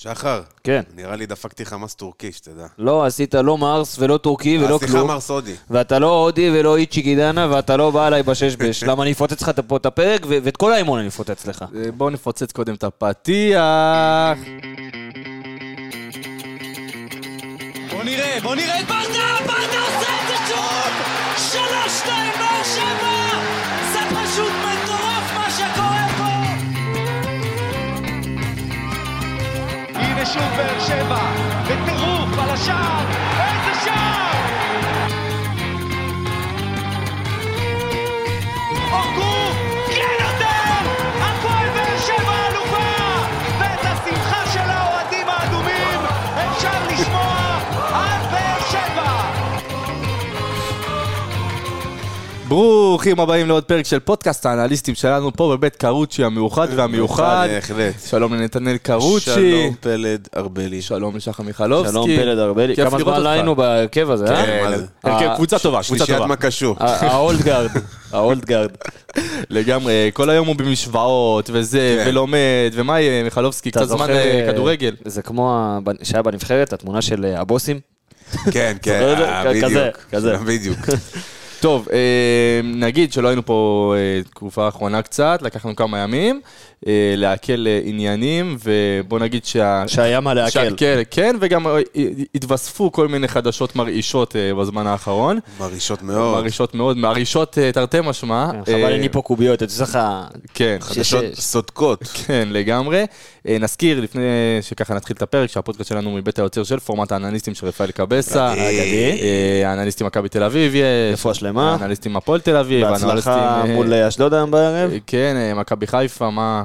שחר, כן. נראה לי דפקתי חמאס טורקי, שתדע. לא עשית לא מרס ולא טורקי ולא סליחה, כלום. מר סודי. ואתה לא הודי ולא איצ'י גידנה, ואתה לא בא אליי בשש בש. למה אני אפוצץ לך פה את הפרק, ו- ואת כל האימון אני אפוצץ לך. אה, בואו נפוצץ קודם את הפתיח. בוא נראה, בוא נראה את ברדה, ברדה עושה את זה שוב! שלוש, שתיים, באר שבע! הנה שוב באר שבע, בטירוף על השער, ברוכים הבאים לעוד פרק של פודקאסט האנליסטים שלנו פה בבית קרוצ'י המאוחד והמיוחד. בהחלט. שלום לנתנאל קרוצ'י. שלום פלד ארבלי. שלום לשחר מיכלובסקי. שלום פלד ארבלי. כמה זמן לא. היינו בהרכב הזה, אה? כן, מה מה זה? זה? הרכב, אה, קבוצה טובה, קבוצה שלישיית טובה. מקשו. ה old guard. ה old guard. לגמרי, כל היום הוא במשוואות וזה, כן. ולומד, ומה יהיה, מיכלובסקי, קצת זמן אה, אה, כדורגל. זה כמו שהיה בנבחרת, התמונה של אה, הבוסים. כן, כן? אה, כזה, בדיוק. כזה. בדיוק. טוב, אה, נגיד שלא היינו פה אה, תקופה האחרונה קצת, לקחנו כמה ימים, לעכל אה, עניינים, ובוא נגיד שה... שהיה מה לעכל. כן, כן, וגם אה, התווספו כל מיני חדשות מרעישות אה, בזמן האחרון. מרעישות מאוד. מרעישות מאוד, מרעישות אה, תרתי משמע. כן, חבל אה, אין לי פה קוביות, אתה צריך... כן, חדשות סודקות. כן, לגמרי. אה, נזכיר, לפני שככה נתחיל את הפרק, שהפודקאסט שלנו מבית היוצר של פורמט האנליסטים של רפאל קבסה. אה, האנליסטים מכבי תל אביב יש. רפואה שלמה. האנליסטים הפועל תל אביב. בהצלחה אה, מול אשדוד היום בערב. אה, כן, אה, מכבי חיפה, מה...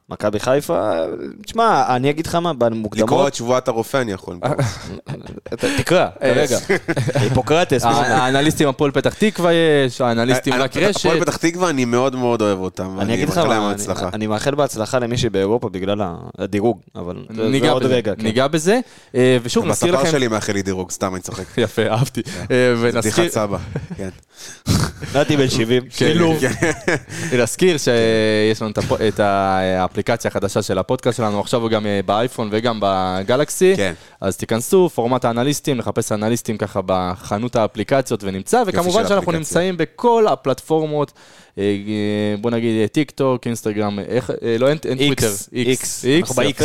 מכבי חיפה, תשמע, אני אגיד לך מה, לקרוא במוקדמות, את שבועת הרופא אני יכול. תקרא, כרגע. היפוקרטס. הא- האנליסטים הפועל פתח תקווה יש, האנליסטים רק אה, הפועל רשת. פתח תקווה, אני מאוד מאוד אוהב אותם. אני אגיד לך מה, אני- מאחל בהצלחה למי שבאירופה בגלל הדירוג, אבל זה- עוד בזה, רגע. כן. ניגע בזה. אה, ושוב, נזכיר בספר לכם... שלי מאחל לי דירוג, סתם אני צוחק. יפה, אהבתי. אה, ונזכיר... בדיחת סבא. כן. נתי בן 70. כן, שילוב. כן. להזכיר שיש לנו את את האפליקציה החדשה של הפודקאסט שלנו, עכשיו הוא גם אה, באייפון וגם בגלקסי. כן. אז תיכנסו, פורמט האנליסטים, לחפש אנליסטים ככה בחנות האפליקציות ונמצא, וכמובן שאנחנו. נמצאים בכל הפלטפורמות, אה, אה, בוא נגיד טיק טוק, אינסטגרם, איך, לא אין טוויטר, X, אנחנו ב-X. יפה.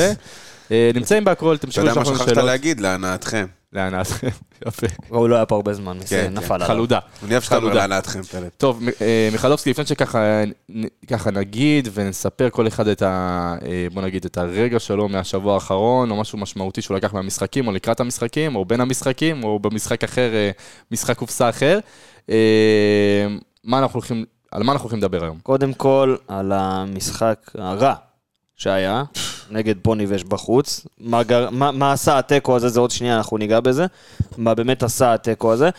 אה, נמצאים בהכל, אתה תמשכו יודע מה לשלוח לנו שכחת שאלות. להגיד? להנאתכם. להנאתכם, יפה. הוא לא היה פה הרבה זמן, כן, כן. נפל עליו. חלודה. אני אוהב שאתה אומר חלודה. להנאתכם, פלד. טוב, אה, מיכלובסקי, לפני שככה נגיד ונספר כל אחד את ה... אה, בוא נגיד את הרגע שלו מהשבוע האחרון, או משהו משמעותי שהוא לקח מהמשחקים, או לקראת המשחקים, או בין המשחקים, או במשחק אחר, אה, משחק קופסה אחר. מה אנחנו הולכים, על מה אנחנו הולכים לדבר היום? קודם כל, על המשחק הרע שהיה, נגד פוני וש בחוץ. מה, גר, מה, מה עשה התיקו הזה, זה עוד שנייה, אנחנו ניגע בזה. מה באמת עשה התיקו הזה.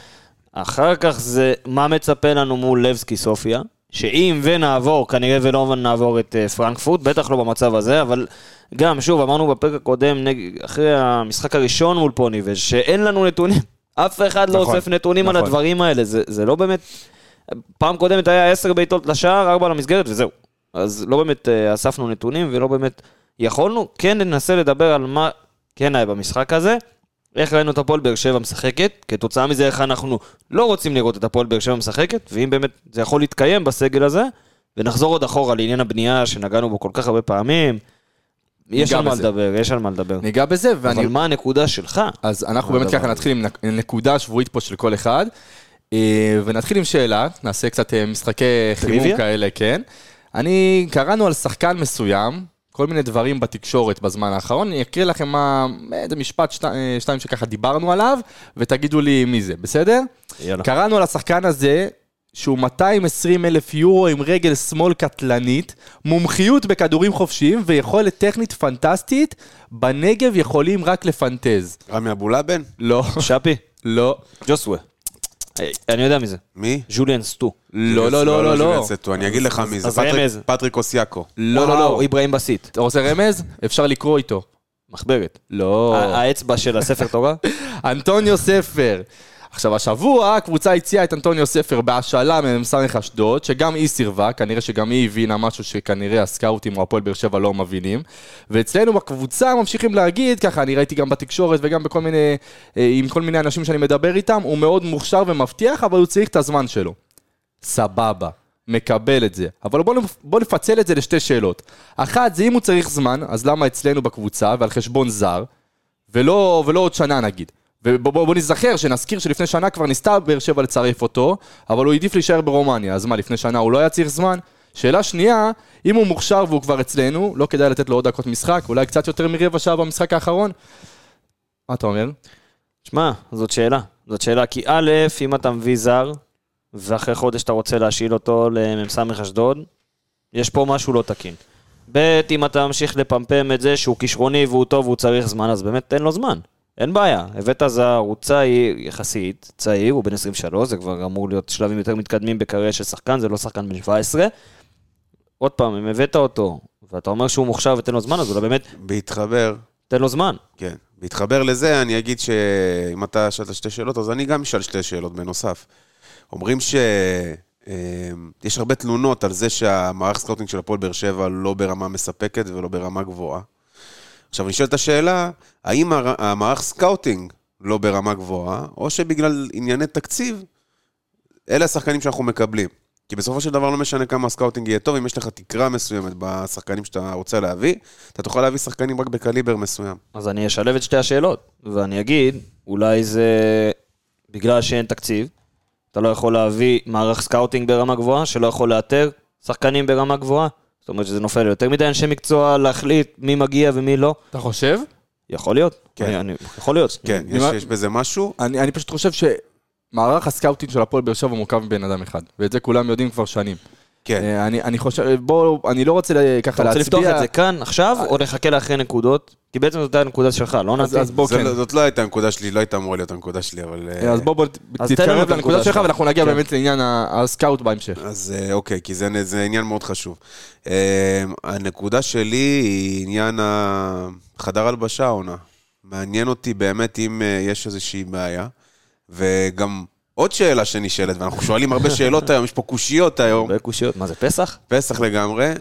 אחר כך זה מה מצפה לנו מול לבסקי סופיה, שאם ונעבור, כנראה ולא נעבור את אה, פרנקפורט, בטח לא במצב הזה, אבל גם, שוב, אמרנו בפרק הקודם, נג... אחרי המשחק הראשון מול פוני וש, שאין לנו נתונים. אף אחד לא נכון, אוסף נתונים על נכון. הדברים האלה, זה, זה לא באמת... פעם קודמת היה 10 בעיטות לשער, 4 למסגרת וזהו. אז לא באמת אה, אספנו נתונים ולא באמת יכולנו. כן ננסה לדבר על מה כן היה במשחק הזה, איך ראינו את הפועל באר שבע משחקת, כתוצאה מזה איך אנחנו לא רוצים לראות את הפועל באר שבע משחקת, ואם באמת זה יכול להתקיים בסגל הזה, ונחזור עוד אחורה לעניין הבנייה שנגענו בו כל כך הרבה פעמים. יש על מה. לדבר, יש על מה לדבר. ניגע בזה, ואני... אבל מה הנקודה שלך? אז אנחנו באמת ככה? נתחיל עם נק- נקודה שבועית פה של כל אחד, אה, ונתחיל עם שאלה, נעשה קצת אה, משחקי חימום? כאלה, כן. אני, קראנו על שחקן מסוים, כל מיני דברים בתקשורת בזמן האחרון, אני אקריא לכם מה, איזה משפט שתי- אה, שתיים שככה דיברנו עליו, ותגידו לי מי זה, בסדר? יאללה. קראנו על השחקן הזה, שהוא 220 אלף יורו עם רגל שמאל קטלנית, מומחיות בכדורים חופשיים ויכולת טכנית פנטסטית, בנגב יכולים רק לפנטז. רמי אבולאבן? לא, שפי, לא, ג'וסווה. אה, אני יודע מי זה. מי? ז'וליאן סטו. לא, לא, לא, לא, לא. ז'וליאן סטו, אני אגיד לך מי זה. רמז. פטריק אוסיאקו. לא, לא, לא. איברהים בסית. אתה רוצה רמז? אפשר לקרוא איתו. מחברת. לא. האצבע של הספר תורה? אנטוניו ספר. עכשיו, השבוע הקבוצה הציעה את אנטוניו ספר בהשאלה ממ"ס אשדוד, שגם היא סירבה, כנראה שגם היא הבינה משהו שכנראה הסקאוטים או הפועל באר שבע לא מבינים. ואצלנו בקבוצה ממשיכים להגיד, ככה אני ראיתי גם בתקשורת וגם בכל מיני, אה, עם כל מיני אנשים שאני מדבר איתם, הוא מאוד מוכשר ומבטיח, אבל הוא צריך את הזמן שלו. סבבה. מקבל את זה. אבל בואו בוא נפצל את זה לשתי שאלות. אחת, זה אם הוא צריך זמן, אז למה אצלנו בקבוצה ועל חשבון זר, ולא, ולא עוד שנה נגיד. ובוא בוא, בוא נזכר, שנזכיר שלפני שנה כבר ניסתה באר שבע לצרף אותו, אבל הוא העדיף להישאר ברומניה, אז מה, לפני שנה הוא לא היה צריך זמן? שאלה שנייה, אם הוא מוכשר והוא כבר אצלנו, לא כדאי לתת לו עוד דקות משחק, אולי קצת יותר מרבע שעה במשחק האחרון? מה אתה אומר? שמע, זאת שאלה. זאת שאלה, כי א', אם אתה מביא זר, ואחרי חודש אתה רוצה להשאיל אותו למ"ס אשדוד, יש פה משהו לא תקין. ב', אם אתה ממשיך לפמפם את זה שהוא כישרוני והוא טוב והוא צריך זמן, אז באמת תן לו זמן. אין בעיה. הבאת זר, הוא צעיר יחסית, צעיר, הוא בן 23, זה כבר אמור להיות שלבים יותר מתקדמים בקריירה של שחקן, זה לא שחקן בן 17. עוד פעם, אם הבאת אותו, ואתה אומר שהוא מוכשר ותן לו זמן, אז אולי באמת, בהתחבר, תן לו זמן. כן. בהתחבר לזה, אני אגיד שאם אתה שאלת שתי שאלות, אז אני גם אשאל שתי שאלות בנוסף. אומרים שיש הרבה תלונות על זה שהמערך scouting של הפועל באר שבע לא ברמה מספקת ולא ברמה גבוהה. עכשיו, נשאלת השאלה, האם המערך scouting לא ברמה גבוהה, או שבגלל ענייני תקציב, אלה השחקנים שאנחנו מקבלים. כי בסופו של דבר לא משנה כמה ה scouting יהיה טוב, אם יש לך תקרה מסוימת בשחקנים שאתה רוצה להביא, אתה תוכל להביא שחקנים רק בקליבר מסוים. אז אני אשלב את שתי השאלות, ואני אגיד, אולי זה בגלל שאין תקציב, אתה לא יכול להביא מערך scouting ברמה גבוהה, שלא יכול לאתר שחקנים ברמה גבוהה. זאת אומרת שזה נופל ליותר מדי אנשי מקצוע להחליט מי מגיע ומי לא. אתה חושב? יכול להיות. כן. אני, אני, יכול להיות. כן, יש, ממה- יש בזה משהו. אני, אני פשוט חושב שמערך ה scouting של הפועל באר שבע מורכב מבן אדם אחד, ואת זה כולם יודעים כבר שנים. כן. אה, אני, אני חושב, בוא, אני לא רוצה ככה אתה רוצה להצביע... לפתוח את זה כאן, עכשיו, או לחכה לאחרי נקודות? כי בעצם זאת הייתה הנקודה שלך, לא אז, נתי? אז בוא זה כן. לא- זאת לא הייתה הנקודה שלי, לא הייתה אמורה להיות הנקודה שלי, אבל... אה, אז בוא, בוא תתקרב לנקודה שלך. ואנחנו נגיע כן. באמת לעניין ה scout בהמשך. אז אה, אוקיי, כי זה, זה עניין מאוד חשוב. אה, הנקודה שלי היא עניין החדר הלבשה העונה. מעניין אותי באמת אם אה, יש איזושהי בעיה. וגם עוד שאלה שנשאלת, ואנחנו שואלים הרבה שאלות היום, יש פה קושיות היום, הרבה קושיות. מה זה, פסח? פסח לגמרי.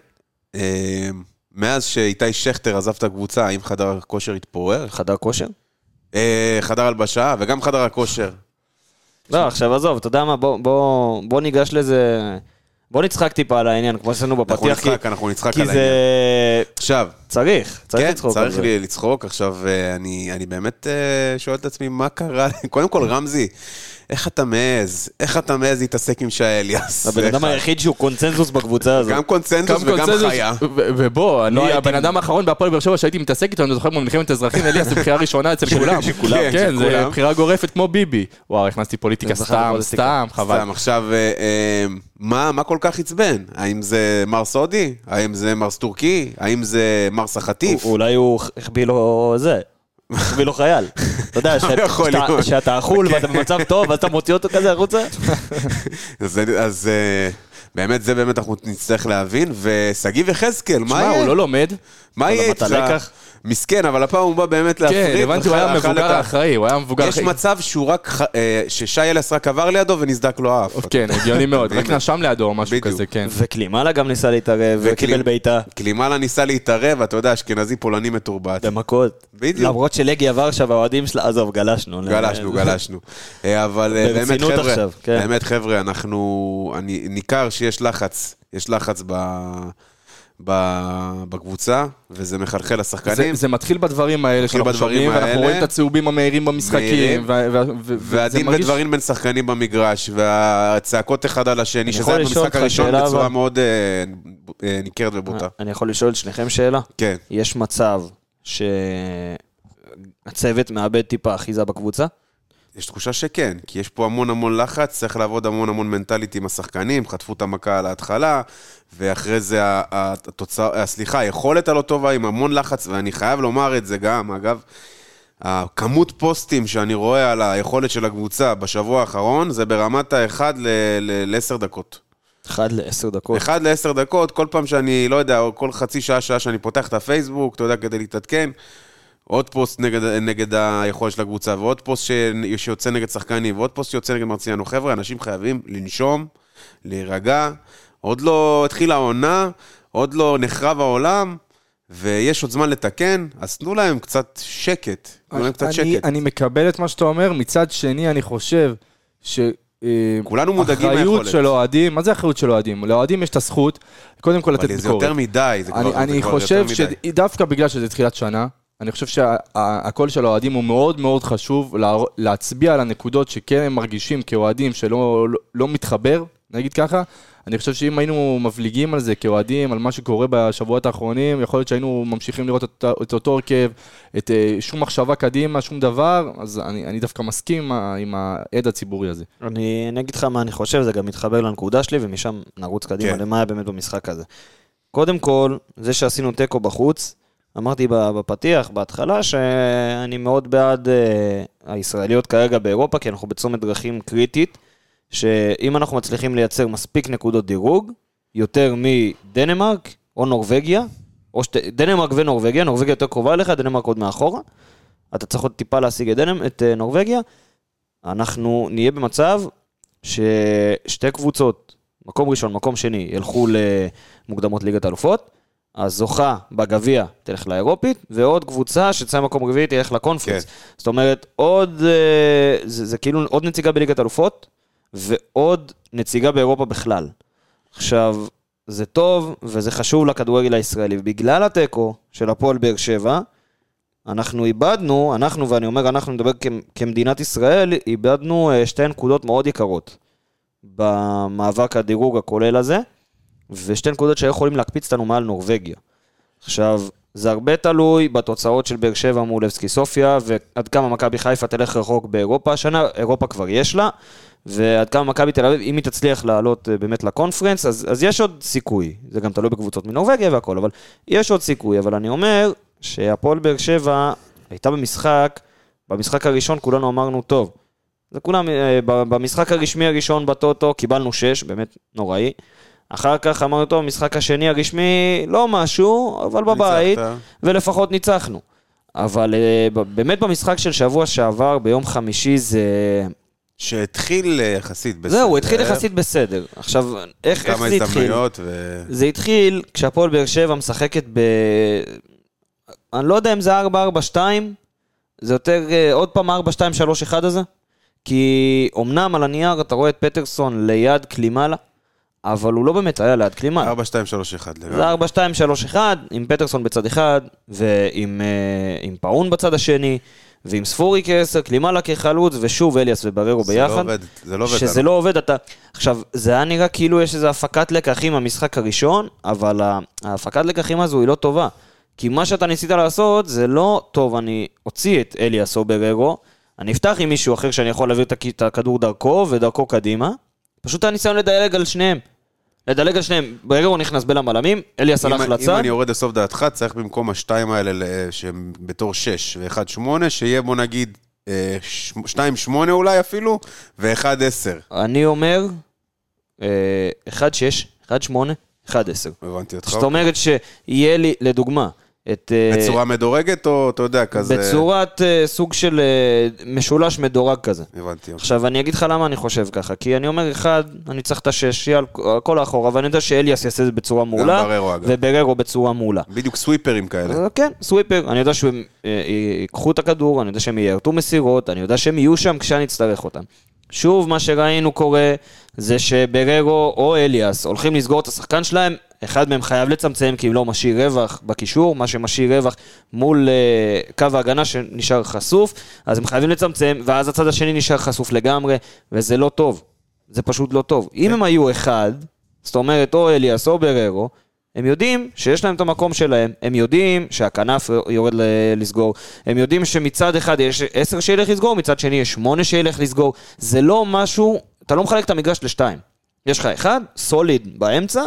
אה, מאז שאיתי שכטר עזב את הקבוצה, האם חדר הכושר התפורר? חדר כושר? אה, חדר הלבשה וגם חדר הכושר. לא, עכשיו עזוב, אתה יודע מה, בוא- בוא בוא ניגש לזה... בוא נצחק טיפה על העניין, כמו שעשינו אנחנו בפתיח, כי- נצחק, אנחנו נצחק כי על זה... העניין. עכשיו, צריך, צריך כן, לצחוק על צריך. לי לצחוק. עכשיו, אה, אני, אני באמת שואל את עצמי, מה קרה? קודם כל, רמזי, איך אתה מעז? איך אתה מעז להתעסק עם שי אליאס? הבן אדם היחיד שהוא קונצנזוס בקבוצה הזאת. גם קונצנזוס גם וגם חיה. ובוא, אני הייתי- הבן אדם האחרון בהפועל באר שבע שהייתי מתעסק איתו, אני זוכר במלחמת אזרחים, אליאס, זו בחירה ראשונה אצל כולם. כן, זה. בחירה גורפת כמו ביבי. וואו, הכנסתי פוליטיקה זה סתם. סתם, חבל. סתם, עכשיו, אה, אה, מה מה כל כך עצבן? האם זה מר סודי? האם זה מרס טורקי? האם זה מרס החטיף? הוא- אולי הוא החביא לו זה. לו חייל. אתה יודע, יכול שאתה- אכול ואתה במצב טוב, ואז אתה מוציא אותו כזה החוצה? אז, אז אה, באמת, זה באמת אנחנו נצטרך להבין. ושגיב יחזקאל, מה שמע, יהיה? הוא לא לומד. מה יהיה איתך? מסכן, אבל הפעם הוא בא באמת להפריד. כן, הבנתי, הוא היה מבוגר אחראי, הוא היה מבוגר יש אחראי. מצב שהוא רק, אה, ששי אלס רק עבר לידו ונסדק לו האף. כן, הגיוני מאוד, רק. נשם לידו או משהו. כזה, כן. וקלימאלה גם ניסה להתערב, וקיבל בעיטה. קלימאלה ניסה להתערב, אתה יודע, אשכנזי פולני מתורבת. במכות. בדיוק. למרות שלגי ורשה והאוהדים שלה, עזוב, גלשנו. גלשנו, גלשנו. אה, אבל אה, באמת, חבר'ה, כן. באמת, חבר'ה, אנחנו... אני- ניכר שיש לחץ, יש לחץ ב... בקבוצה, וזה מחלחל זה, לשחקנים. זה מתחיל בדברים האלה שאנחנו שומעים, ואנחנו האלה. רואים את הצהובים המהירים במשחקים, והדין מרגיש- ודברים בין שחקנים במגרש, והצעקות אחד על השני, שזה היה במשחק הראשון בצורה אבל? מאוד אה, אה, ניכרת ובוטה. אני יכול לשאול את שניכם שאלה? כן. יש מצב שהצוות מאבד טיפה אחיזה בקבוצה? יש תחושה שכן, כי יש פה המון המון לחץ, צריך לעבוד המון המון מנטלית עם השחקנים, חטפו את המכה על ההתחלה, ואחרי זה התוצאה, סליחה, היכולת הלא טובה עם המון לחץ, ואני חייב לומר את זה גם, אגב, הכמות פוסטים שאני רואה על היכולת של הקבוצה בשבוע האחרון, זה ברמת האחד ל-10 דקות. אחד לעשר דקות. אחד לעשר דקות, כל פעם שאני, לא יודע, כל חצי שעה, שעה שאני פותח את הפייסבוק, אתה יודע, כדי להתעדכן, עוד פוסט נגד, נגד היכולת של הקבוצה, ועוד פוסט ש, שיוצא נגד שחקנים, ועוד פוסט שיוצא נגד מרציאנו. חבר'ה, אנשים חייבים לנשום, להירגע. עוד לא התחילה העונה, עוד לא נחרב העולם, ויש עוד זמן לתקן, אז תנו להם קצת שקט. תנו להם קצת שקט. אני מקבל את מה שאתה אומר, מצד שני אני חושב ש... אה, כולנו מודאגים אחריות מהיכולת. של אוהדים, מה זה אחריות של אוהדים? לאוהדים יש את הזכות, קודם כל לתת אבל זה ביקורת. יותר מדי, זה כבר, אני, זה אני כבר חושב יותר מדי. שדווקא בגלל שזה תחילת שנה, אני חושב שהקול של האוהדים הוא מאוד מאוד חשוב, לה- להצביע על הנקודות שכן הם מרגישים כאוהדים שלא לא, לא מתחבר, נגיד ככה. אני חושב שאם היינו מבליגים על זה כאוהדים, על מה שקורה בשבועות האחרונים, יכול להיות שהיינו ממשיכים לראות את, את אותו הרכב, את אה, שום מחשבה קדימה, שום דבר, אז אני, אני דווקא מסכים עם ה- עם העד הציבורי הזה. אני, אני אגיד לך מה אני חושב, זה גם מתחבר לנקודה שלי, ומשם נרוץ קדימה כן. למה היה באמת במשחק הזה. קודם כל, זה שעשינו תיקו בחוץ, אמרתי בפתיח, בהתחלה, שאני מאוד בעד uh, הישראליות כרגע באירופה, כי אנחנו בצומת דרכים קריטית, שאם אנחנו מצליחים לייצר מספיק נקודות דירוג, יותר מדנמרק או נורבגיה, או שת... דנמרק ונורבגיה, נורבגיה יותר קרובה אליך, דנמרק עוד מאחורה, אתה צריך עוד טיפה להשיג את, דנמ... את uh, נורבגיה, אנחנו נהיה במצב ששתי קבוצות, מקום ראשון, מקום שני, ילכו למוקדמות ליגת אלופות, הזוכה בגביע תלך לאירופית, ועוד קבוצה שתצא מקום רביעי תלך לקונפרנס. כן. זאת אומרת, עוד, אה, זה, זה כאילו עוד נציגה בליגת אלופות, ועוד נציגה באירופה בכלל. עכשיו, זה טוב וזה חשוב לכדורגל הישראלי, ובגלל התיקו של הפועל באר שבע, אנחנו איבדנו, אנחנו, ואני אומר אנחנו, כ- כמדינת ישראל, איבדנו אה, שתי נקודות מאוד יקרות במאבק הדירוג הכולל הזה, ושתי נקודות שהיו יכולים להקפיץ אותנו מעל נורבגיה. עכשיו, זה הרבה תלוי בתוצאות של באר שבע מול לבסקי סופיה, ועד כמה מכבי חיפה תלך רחוק באירופה השנה, אירופה כבר יש לה, ועד כמה מכבי תל אביב, אם היא תצליח לעלות אה, באמת לקונפרנס, אז, אז יש עוד סיכוי. זה גם תלוי בקבוצות מנורבגיה והכל, אבל יש עוד סיכוי. אבל אני אומר שהפועל באר שבע הייתה במשחק, במשחק הראשון כולנו אמרנו, טוב, זה כולם, אה, במשחק הרשמי הראשון בטוטו קיבלנו 6, באמת נוראי. אחר כך אמרנו, טוב, במשחק השני הרשמי לא משהו, אבל בבית, ניצחת. ולפחות ניצחנו. אבל אה, באמת במשחק של שבוע שעבר, ביום חמישי זה... שהתחיל אה, יחסית בסדר. זהו, הוא התחיל יחסית בסדר. עכשיו, איך, איך כמה זה התחיל? הזדמנויות, ו... זה התחיל כשהפועל באר שבע משחקת ב... אני לא יודע אם זה 4-4-2, זה יותר, אה, עוד פעם 4-2-3-1 הזה, כי אמנם על הנייר אתה רואה את פטרסון ליד קלימלה, אבל הוא לא באמת היה ליד קלימלה. 4, 2, 3, 1. זה 4, 2, 3, 1, עם פטרסון בצד אחד, ועם אה, עם פאון בצד השני, ועם ספורי כעשר, קלימלה כחלוץ, ושוב אליאס ובררו זה לא ביחד. עובד, זה לא עובד. שזה לנו. לא עובד, אתה... עכשיו, זה היה נראה כאילו יש איזו הפקת לקחים במשחק הראשון, אבל ההפקת לקחים הזו היא לא טובה. כי מה שאתה ניסית לעשות זה לא, טוב, אני אוציא את אליאס או בררו, אני אפתח עם מישהו אחר שאני יכול להעביר את הכדור דרכו ודרכו קדימה. פשוט היה ניסיון לדלג על שניהם. לדלג על שניהם. בררו נכנס בין המלמים, אליאס אם- הלך אם לצד. אני יורד לסוף דעתך, צריך במקום השתיים האלה, שהם בתור 6 ו-1, 8, שיהיה בוא נגיד 2, 8 אולי אפילו, ו-1, 10. אני אומר, 1, 6, 1, 8, 1, 10. הבנתי אותך. זאת אומרת שיהיה לי, לדוגמה, את... אה, בצורה מדורגת, או אתה יודע, כזה... בצורת אה, סוג של אה, משולש מדורג כזה. הבנתי. עכשיו, אני אגיד לך למה אני חושב ככה, כי אני אומר, אחד, אני צריך את השש, יהיה על כל האחורה, ואני יודע שאליאס יעשה את זה בצורה מעולה, בררו, אגב. ובררו בצורה מעולה. בדיוק סוויפרים כאלה. כן, סוויפר, אני יודע שהם ייקחו את הכדור, אני יודע שהם יירטו מסירות, אני יודע שהם יהיו שם כשאני אצטרך אותם. שוב, מה שראינו קורה, זה שבררו או אליאס הולכים לסגור את השחקן שלהם, אחד מהם חייב לצמצם כי אם לא משאיר רווח בקישור, מה שמשאיר רווח מול uh, קו ההגנה שנשאר חשוף, אז הם חייבים לצמצם, ואז הצד השני נשאר חשוף לגמרי, וזה לא טוב. זה פשוט לא טוב. אם הם היו אחד, זאת אומרת, או אליאס או בררו, הם יודעים שיש להם את המקום שלהם, הם יודעים שהכנף יורד לסגור, הם יודעים שמצד אחד יש עשר שילך לסגור, מצד שני יש שמונה שילך לסגור, זה לא משהו, אתה לא מחלק את המגרש לשתיים. יש לך אחד, סוליד באמצע,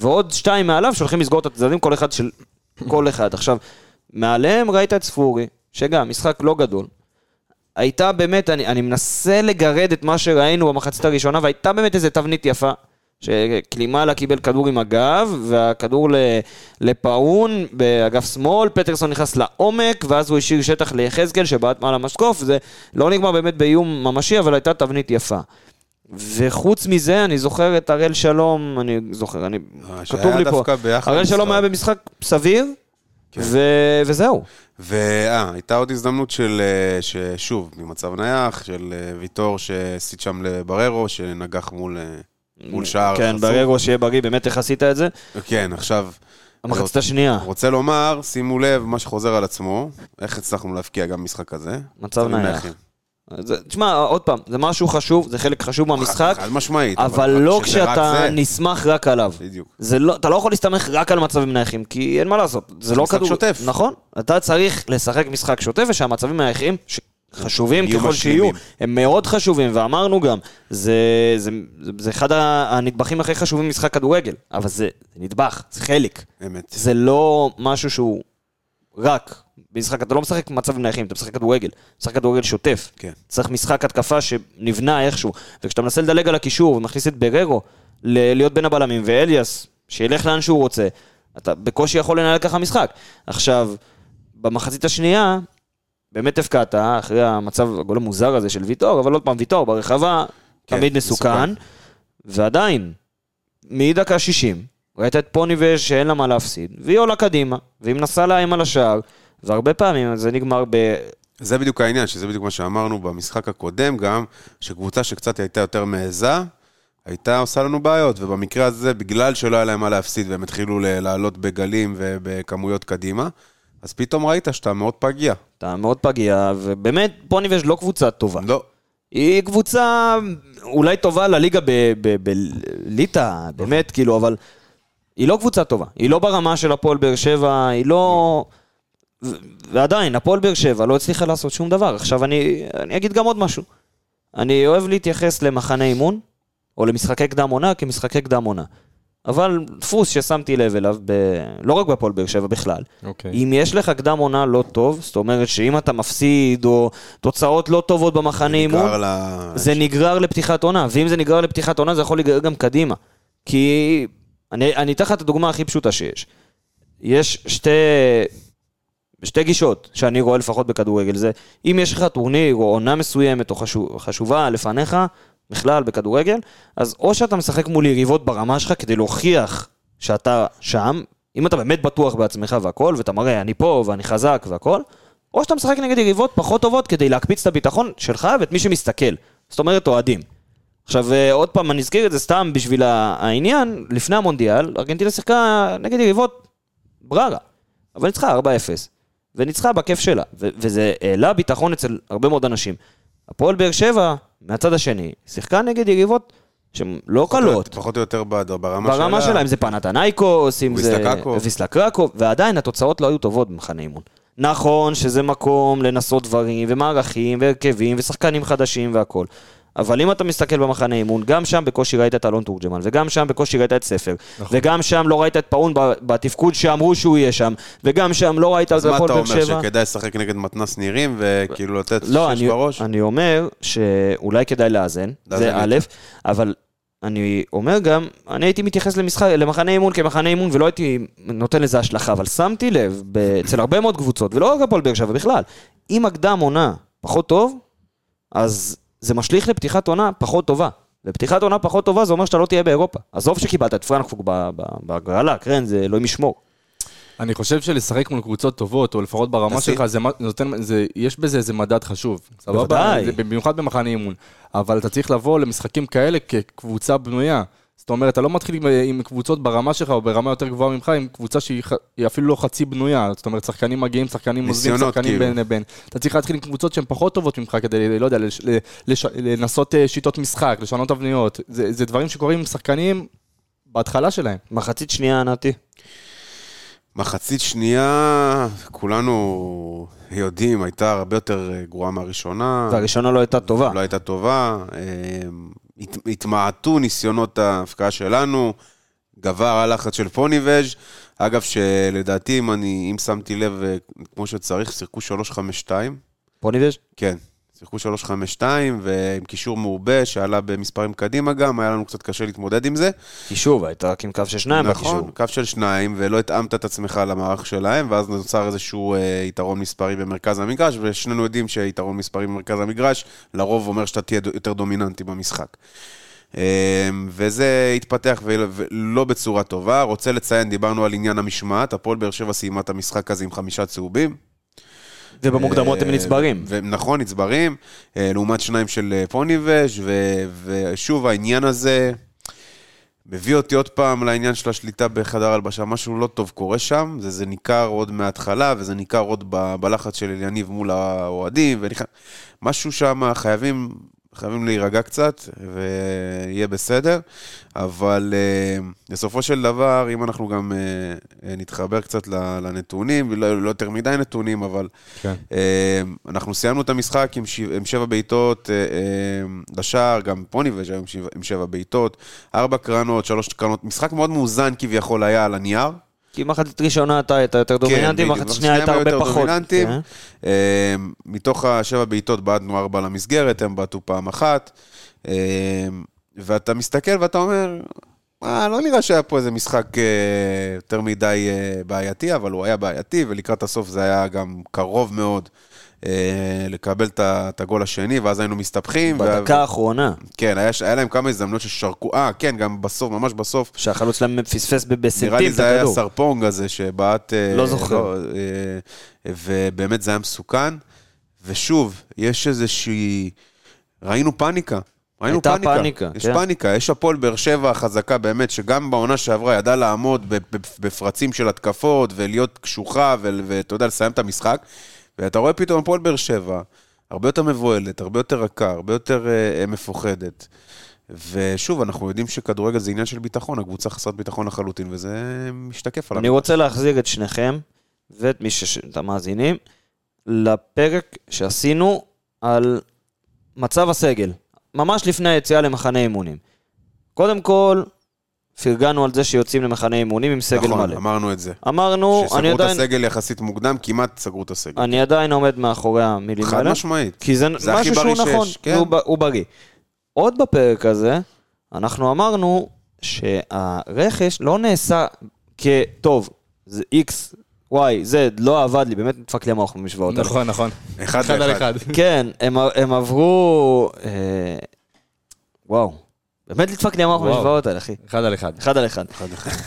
ועוד שתיים מעליו שהולכים לסגור את הצדדים, כל אחד של כל אחד. עכשיו, מעליהם ראית את ספורי, שגם משחק לא גדול. הייתה באמת, אני, אני מנסה לגרד את מה שראינו במחצית הראשונה, והייתה באמת איזה תבנית יפה. שקלימאלה קיבל כדור עם הגב, והכדור לפאון באגף שמאל, פטרסון נכנס לעומק, ואז הוא השאיר שטח ליחזקאל שבעט מעל המשקוף, זה לא נגמר באמת באיום ממשי, אבל הייתה תבנית יפה. וחוץ מזה, אני זוכר את הראל שלום, אני זוכר, אני... אה, כתוב לי פה, הראל שלום משחק. היה במשחק סביר, כן. ו- וזהו. ואה, הייתה עוד הזדמנות של, אה, ששוב, ממצב נייח, של אה, ויטור שהסיט שם לבררו, שנגח מול, מול שער. כן, חשוף. ברגע שיהיה בריא, באמת איך עשית את זה? כן, עכשיו, המחצית השנייה, רוצה לומר, שימו לב, מה שחוזר על עצמו, איך הצלחנו להבקיע גם במשחק הזה. מצב נייח. נייחים. זה- תשמע, עוד פעם, זה משהו חשוב, זה חלק חשוב מהמשחק, חד משמעית. אבל לא כשאתה זה, נסמך רק עליו. בדיוק. לא, אתה לא יכול להסתמך רק על מצבים נייחים, כי אין מה לעשות, זה לא משחק כדור... שוטף. נכון, אתה צריך לשחק משחק שוטף, ושהמצבים הנייחים, ש- חשובים ככל שיהיו. הם מאוד חשובים, ואמרנו גם, זה, זה, זה, זה אחד הנדבכים הכי חשובים במשחק כדורגל, אבל זה, זה נדבך, זה חלק. אמת. זה לא משהו שהוא רק במשחק, אתה לא משחק מצבים נייחים, אתה משחק כדורגל, משחק כדורגל שוטף. כן. צריך משחק התקפה שנבנה איכשהו. וכשאתה מנסה לדלג על הקישור ומכניס את בררו ל- להיות בין הבלמים, ואליאס, שילך לאן שהוא רוצה, אתה בקושי יכול לנהל ככה משחק. עכשיו, במחצית השנייה, באמת הפקעת, אחרי המצב, הגול המוזר הזה של ויטור, אבל עוד פעם, ויטור ברחבה, כן, תמיד מסוכן, מסוכן. ועדיין, מדקה 60, ראית את פוניבז' שאין לה מה להפסיד, והיא עולה קדימה, והיא מנסה לאיים על השער, והרבה פעמים זה נגמר ב... זה בדיוק העניין, שזה בדיוק מה שאמרנו במשחק הקודם גם, שקבוצה שקצת הייתה יותר מעיזה, הייתה עושה לנו בעיות, ובמקרה הזה, בגלל שלא היה להם מה להפסיד, והם התחילו לעלות בגלים ובכמויות קדימה, אז פתאום ראית שאתה מאוד פגיע. אתה מאוד פגיע, ובאמת, פוניבז' לא קבוצה טובה. לא, היא קבוצה אולי טובה לליגה בליטא, באמת, כאילו, אבל היא לא קבוצה טובה. היא לא ברמה של הפועל באר שבע, היא לא... ועדיין, הפועל באר שבע לא הצליחה לעשות שום דבר. עכשיו, אני, אני אגיד גם עוד משהו. אני אוהב להתייחס למחנה אימון, או למשחקי קדם עונה כמשחקי קדם עונה. אבל דפוס ששמתי לב אליו, ב... לא רק בהפועל באר שבע בכלל, אוקיי. אם יש לך קדם עונה לא טוב, זאת אומרת שאם אתה מפסיד, או תוצאות לא טובות במחנה אימון, ל... זה נגרר לפתיחת עונה, ואם זה נגרר לפתיחת עונה, זה יכול להיגרר גם קדימה. כי אני, אני אתן לך את הדוגמה הכי פשוטה שיש. יש שתי, שתי גישות שאני רואה לפחות בכדורגל, זה אם יש לך טורניר או עונה מסוימת או חשוב, חשובה לפניך, בכלל בכדורגל, אז או שאתה משחק מול יריבות ברמה שלך כדי להוכיח שאתה שם, אם אתה באמת בטוח בעצמך והכל, ואתה מראה, אני פה ואני חזק והכל, או שאתה משחק נגד יריבות פחות טובות כדי להקפיץ את הביטחון שלך ואת מי שמסתכל. זאת אומרת, אוהדים. עכשיו, אה, עוד פעם, אני אזכיר את זה סתם בשביל העניין, לפני המונדיאל, ארגנטינה שיחקה נגד יריבות בררה, אבל ניצחה 4-0, וניצחה בכיף שלה, ו- וזה העלה ביטחון אצל הרבה מאוד אנשים. הפועל באר שבע, מהצד השני, שיחקה נגד יריבות שהן לא קלות. פחות או יותר ברמה שלה. ברמה שלה, אם זה פנתנייקוס, אם זה ויסלה קרקוב. ויסלה קרקוב, ועדיין התוצאות לא היו טובות במחנה אימון. נכון שזה מקום לנסות דברים, ומערכים, והרכבים, ושחקנים חדשים והכל. אבל אם אתה מסתכל במחנה אימון, גם שם בקושי ראית את אלון תורג'מן, וגם שם בקושי ראית את ספר, נכון. וגם שם לא ראית את פאון בתפקוד שאמרו שהוא יהיה שם, וגם שם לא ראית את אז מה הפועל אתה באר אומר, שבע. שכדאי לשחק נגד מתנס נירים, וכאילו לתת לא, שש אני, בראש? אני אומר שאולי כדאי לאזן, זה א', אבל אני אומר גם, אני הייתי מתייחס למשחק, למחנה אימון כמחנה אימון ולא הייתי נותן לזה השלכה, אבל שמתי לב אצל הרבה מאוד קבוצות, ולא רק הפועל באר שבע בכלל, אם הקדם עונה פחות טוב, אז זה משליך לפתיחת עונה פחות טובה. ופתיחת עונה פחות טובה זה אומר שאתה לא תהיה באירופה. עזוב שקיבלת את פרנקפורט בהגרלה, כן, זה אלוהים ישמור. אני חושב שלשחק מול קבוצות טובות, או לפחות ברמה. שלך, זה נותן, זה, יש בזה איזה מדד חשוב. סבבה? בוודאי. במיוחד במחנה אימון. אבל אתה צריך לבוא למשחקים כאלה כקבוצה בנויה. זאת אומרת, אתה לא מתחיל עם, עם קבוצות ברמה שלך, או ברמה יותר גבוהה ממך, עם קבוצה שהיא אפילו לא חצי בנויה. זאת אומרת, שחקנים מגיעים, שחקנים עוזבים, שחקנים כאילו. בין לבין. אתה צריך להתחיל עם קבוצות שהן פחות טובות ממך, כדי, לא יודע, לש, לש, לנסות אה, שיטות משחק, לשנות תבניות. זה, זה דברים שקורים עם שחקנים בהתחלה שלהם. מחצית שנייה, נתי. מחצית שנייה, כולנו יודעים, הייתה הרבה יותר אה, גרועה מהראשונה. והראשונה לא הייתה טובה. לא הייתה טובה. הת- התמעטו ניסיונות ההפקעה שלנו, גבר הלחץ של פוניבז'. אגב, שלדעתי, אם אני, אם שמתי לב, אה, כמו שצריך, שיחקו 3-5-2. פוניבז'? כן. שיחקו 3-5-2, ועם קישור מעובה, שעלה במספרים קדימה גם, היה לנו קצת קשה להתמודד עם זה. כי שוב, היית רק עם קו של שניים בקישור. נכון, קו של שניים, ולא התאמת את עצמך למערך שלהם, ואז נוצר איזשהו אה, יתרון מספרי במרכז המגרש, ושנינו יודעים שיתרון מספרי במרכז המגרש, לרוב אומר שאתה תהיה יותר דומיננטי במשחק. אה, וזה התפתח ולא בצורה טובה. רוצה לציין, דיברנו על עניין המשמעת, הפועל באר שבע סיימה את המשחק הזה עם חמישה צהובים. ובמוקדמות הם אה, נצברים. נכון, נצברים, אה, לעומת שניים של אה, פוניבז', ושוב, העניין הזה מביא אותי עוד פעם לעניין של השליטה בחדר הלבשה, משהו לא טוב קורה שם, זה, זה ניכר עוד מההתחלה, וזה ניכר עוד ב- בלחץ של אליניב מול האוהדים, ונכ... משהו שם חייבים, חייבים להירגע קצת, ויהיה בסדר, אבל uh, בסופו של דבר, אם אנחנו גם uh, נתחבר קצת לנתונים, לא יותר מדי נתונים, אבל כן. אה, אנחנו סיימנו את המשחק עם, ש... עם שבע בעיטות אה, אה, לשער, גם היום שבע- עם שבע בעיטות, ארבע קרנות, שלוש קרנות, משחק מאוד מאוזן כביכול היה על הנייר. כי מחצית ראשונה אתה היית יותר דומיננטי, כן, בדיוק. מחצית שנייה היית שניהם הרבה פחות. כן. אה, מתוך השבע בעיטות בעטנו ארבע למסגרת, הם בעטו פעם אחת. אה, ואתה מסתכל ואתה אומר, אה, לא נראה שהיה פה איזה משחק אה, יותר מדי אה, בעייתי, אבל הוא היה בעייתי, ולקראת הסוף זה היה גם קרוב מאוד לקבל את את הגול השני, ואז היינו מסתבכים. בדקה האחרונה, כן, היה, היה להם כמה הזדמנויות ששרקו, אה, כן, גם בסוף, ממש בסוף. שהחלוץ שלהם פספס ב- נראה בסנטים לי את זה היה הכדור. סרפונג הזה שבעט... אה, לא זוכר. אה, ובאמת זה היה מסוכן. ושוב, יש איזושהי... ראינו פניקה. ראינו הייתה פניקה. פניקה, יש כן. פניקה. יש הפועל באר שבע החזקה באמת, שגם בעונה שעברה ידעה לעמוד בפרצים של התקפות, ולהיות קשוחה, ואתה יודע, לסיים את המשחק. ואתה רואה פתאום הפועל באר שבע, הרבה יותר מבוהלת, הרבה יותר רכה, הרבה יותר אה, מפוחדת. ושוב, אנחנו יודעים שכדורגל זה עניין של ביטחון, הקבוצה חסרת ביטחון לחלוטין, וזה משתקף עליו. אני רוצה להחזיר את שניכם, ואת מי ש... את המאזינים, לפרק שעשינו על מצב הסגל, ממש לפני היציאה למחנה אימונים. קודם כל, פרגנו על זה שיוצאים למחנה אימונים עם סגל נכון, מלא. אמרנו את זה. אמרנו, אני שסגרו את עדיין, הסגל יחסית מוקדם, כמעט סגרו את הסגל. אני עדיין עומד מאחורי המילים חד האלה. משמעית. כי זה, זה משהו שהוא בריא נכון, שיש, כן. והוא, ב- הוא בריא. עוד בפרק הזה, אנחנו אמרנו שהרכש לא נעשה כטוב, זה X, Y, Z, לא עבד לי, באמת נדפק לי המוח במשוואות האלה. נכון, נכון. אחד אחד על. אחד. כן, הם, הם עברו... אה, וואו, באמת נדפק לי המוח וואו. במשוואות האלה, אחי. אחד על אחד. אחד על אחד.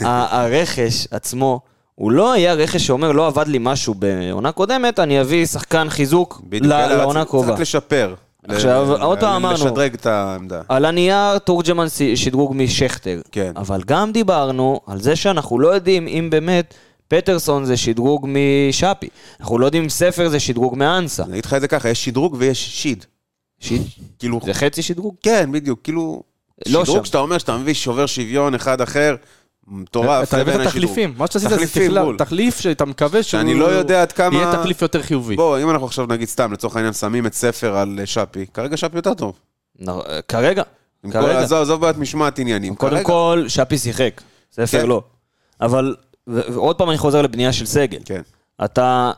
הרכש עצמו, הוא לא היה רכש שאומר, לא עבד לי משהו בעונה קודמת, אני אביא שחקן חיזוק לעונה הקרובה. צריך לשפר. עכשיו, עוד פעם אמרנו. לשדרג את העמדה. על הנייר תורג'מן שדרוג משכטר. כן. אבל גם דיברנו על זה שאנחנו לא יודעים אם באמת פטרסון זה שדרוג משאפי. אנחנו לא יודעים אם ספר זה שדרוג מאנסה. אני אגיד לך את זה ככה, יש שדרוג ויש שיד. שיד? כאילו, זה חצי שדרוג? כן, בדיוק, כאילו... לא שדרוג שם. שאתה אומר שאתה מביא שובר שוויון אחד אחר, מטורף. אתה הבאת. תחליפים, מה שעשית זה תחליפים, תחלה- בול. תחליף שאתה מקווה שהוא... שאני לא יודע עד כמה... יהיה תחליף יותר חיובי. בוא, אם אנחנו עכשיו נגיד סתם, לצורך העניין, שמים את ספר על אה, שפי, כרגע שפי יותר טוב. נ- כרגע. כרגע. עזוב עזוב בעיית משמעת עניינים. קודם כרגע- כל, שפי שיחק. ספר כן. לא. אבל, ועוד פעם אני חוזר לבנייה של סגל. כן. אתה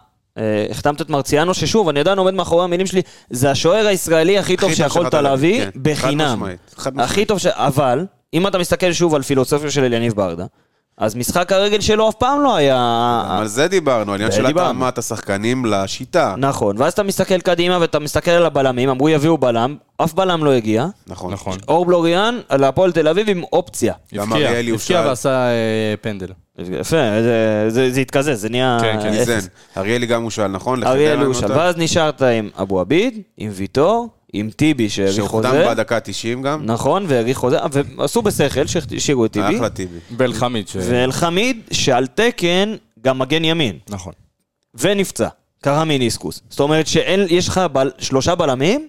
החתמת את מרציאנו, ששוב, אני עדיין עומד מאחורי המילים שלי, זה השוער הישראלי הכי טוב שיכולת להביא, כן. בחינם. משמעית, חד משמעית. הכי טוב ש... אבל, אם אתה מסתכל שוב על פילוסופיה של אליניב ברדה, אז משחק הרגל שלו אף פעם לא היה... על זה דיברנו, העניין זה של. התאמת השחקנים לשיטה. נכון, ואז אתה מסתכל קדימה ואתה מסתכל על הבלמים, אמרו יביאו בלם, אף בלם לא הגיע. נכון. נכון. אור בלוריאן, להפועל תל אביב עם אופציה. הבקיע, הבקיע הושאל. ועשה אה, פנדל. יפה, זה- זה זה התקזז, זה נהיה... כן, כן. איזן. אריאלי גם הושאל, נכון? לחדרה אריאל הם הושל, אותם? ואז נשארת עם אבו עביד, עם ויטור, עם טיבי שהאריך שהוחתם חוזה. בדקה ה-90 גם. נכון, והאריך חוזה, ועשו בשכל שהשאירו את טיבי. אחלה טיבי. באל-חמיד. ש- ואלחמיד, שעל תקן גם מגן ימין, נכון. ונפצע, קרה מיניסקוס. זאת אומרת שיש לך בל, שלושה בלמים,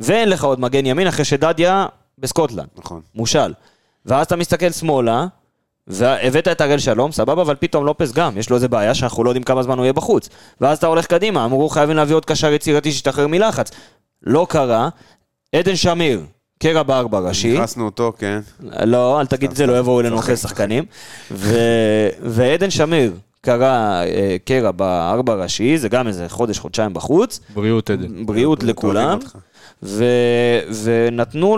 ואין לך עוד מגן ימין אחרי שדדיה בסקוטלנד, נכון. מושל. ואז אתה מסתכל שמאלה, והבאת את הראל שלום, סבבה, אבל פתאום לופס גם, יש לו איזה בעיה שאנחנו לא יודעים כמה זמן הוא יהיה בחוץ. ואז אתה הולך קדימה, אמרו חייבים להביא עוד קשר יצירתי שישתחרר מלחץ. לא קרה, עדן שמיר, קרע בארבע ראשי. נכנסנו אותו, כן. לא, אל תגיד את זה, לא יבואו אלינו אחרי. שחקנים. ו- ועדן שמיר, קרה אה, קרע בארבע ראשי, זה גם איזה חודש, חודשיים בחוץ. בריאות עדן. בריאות לכולם. ונתנו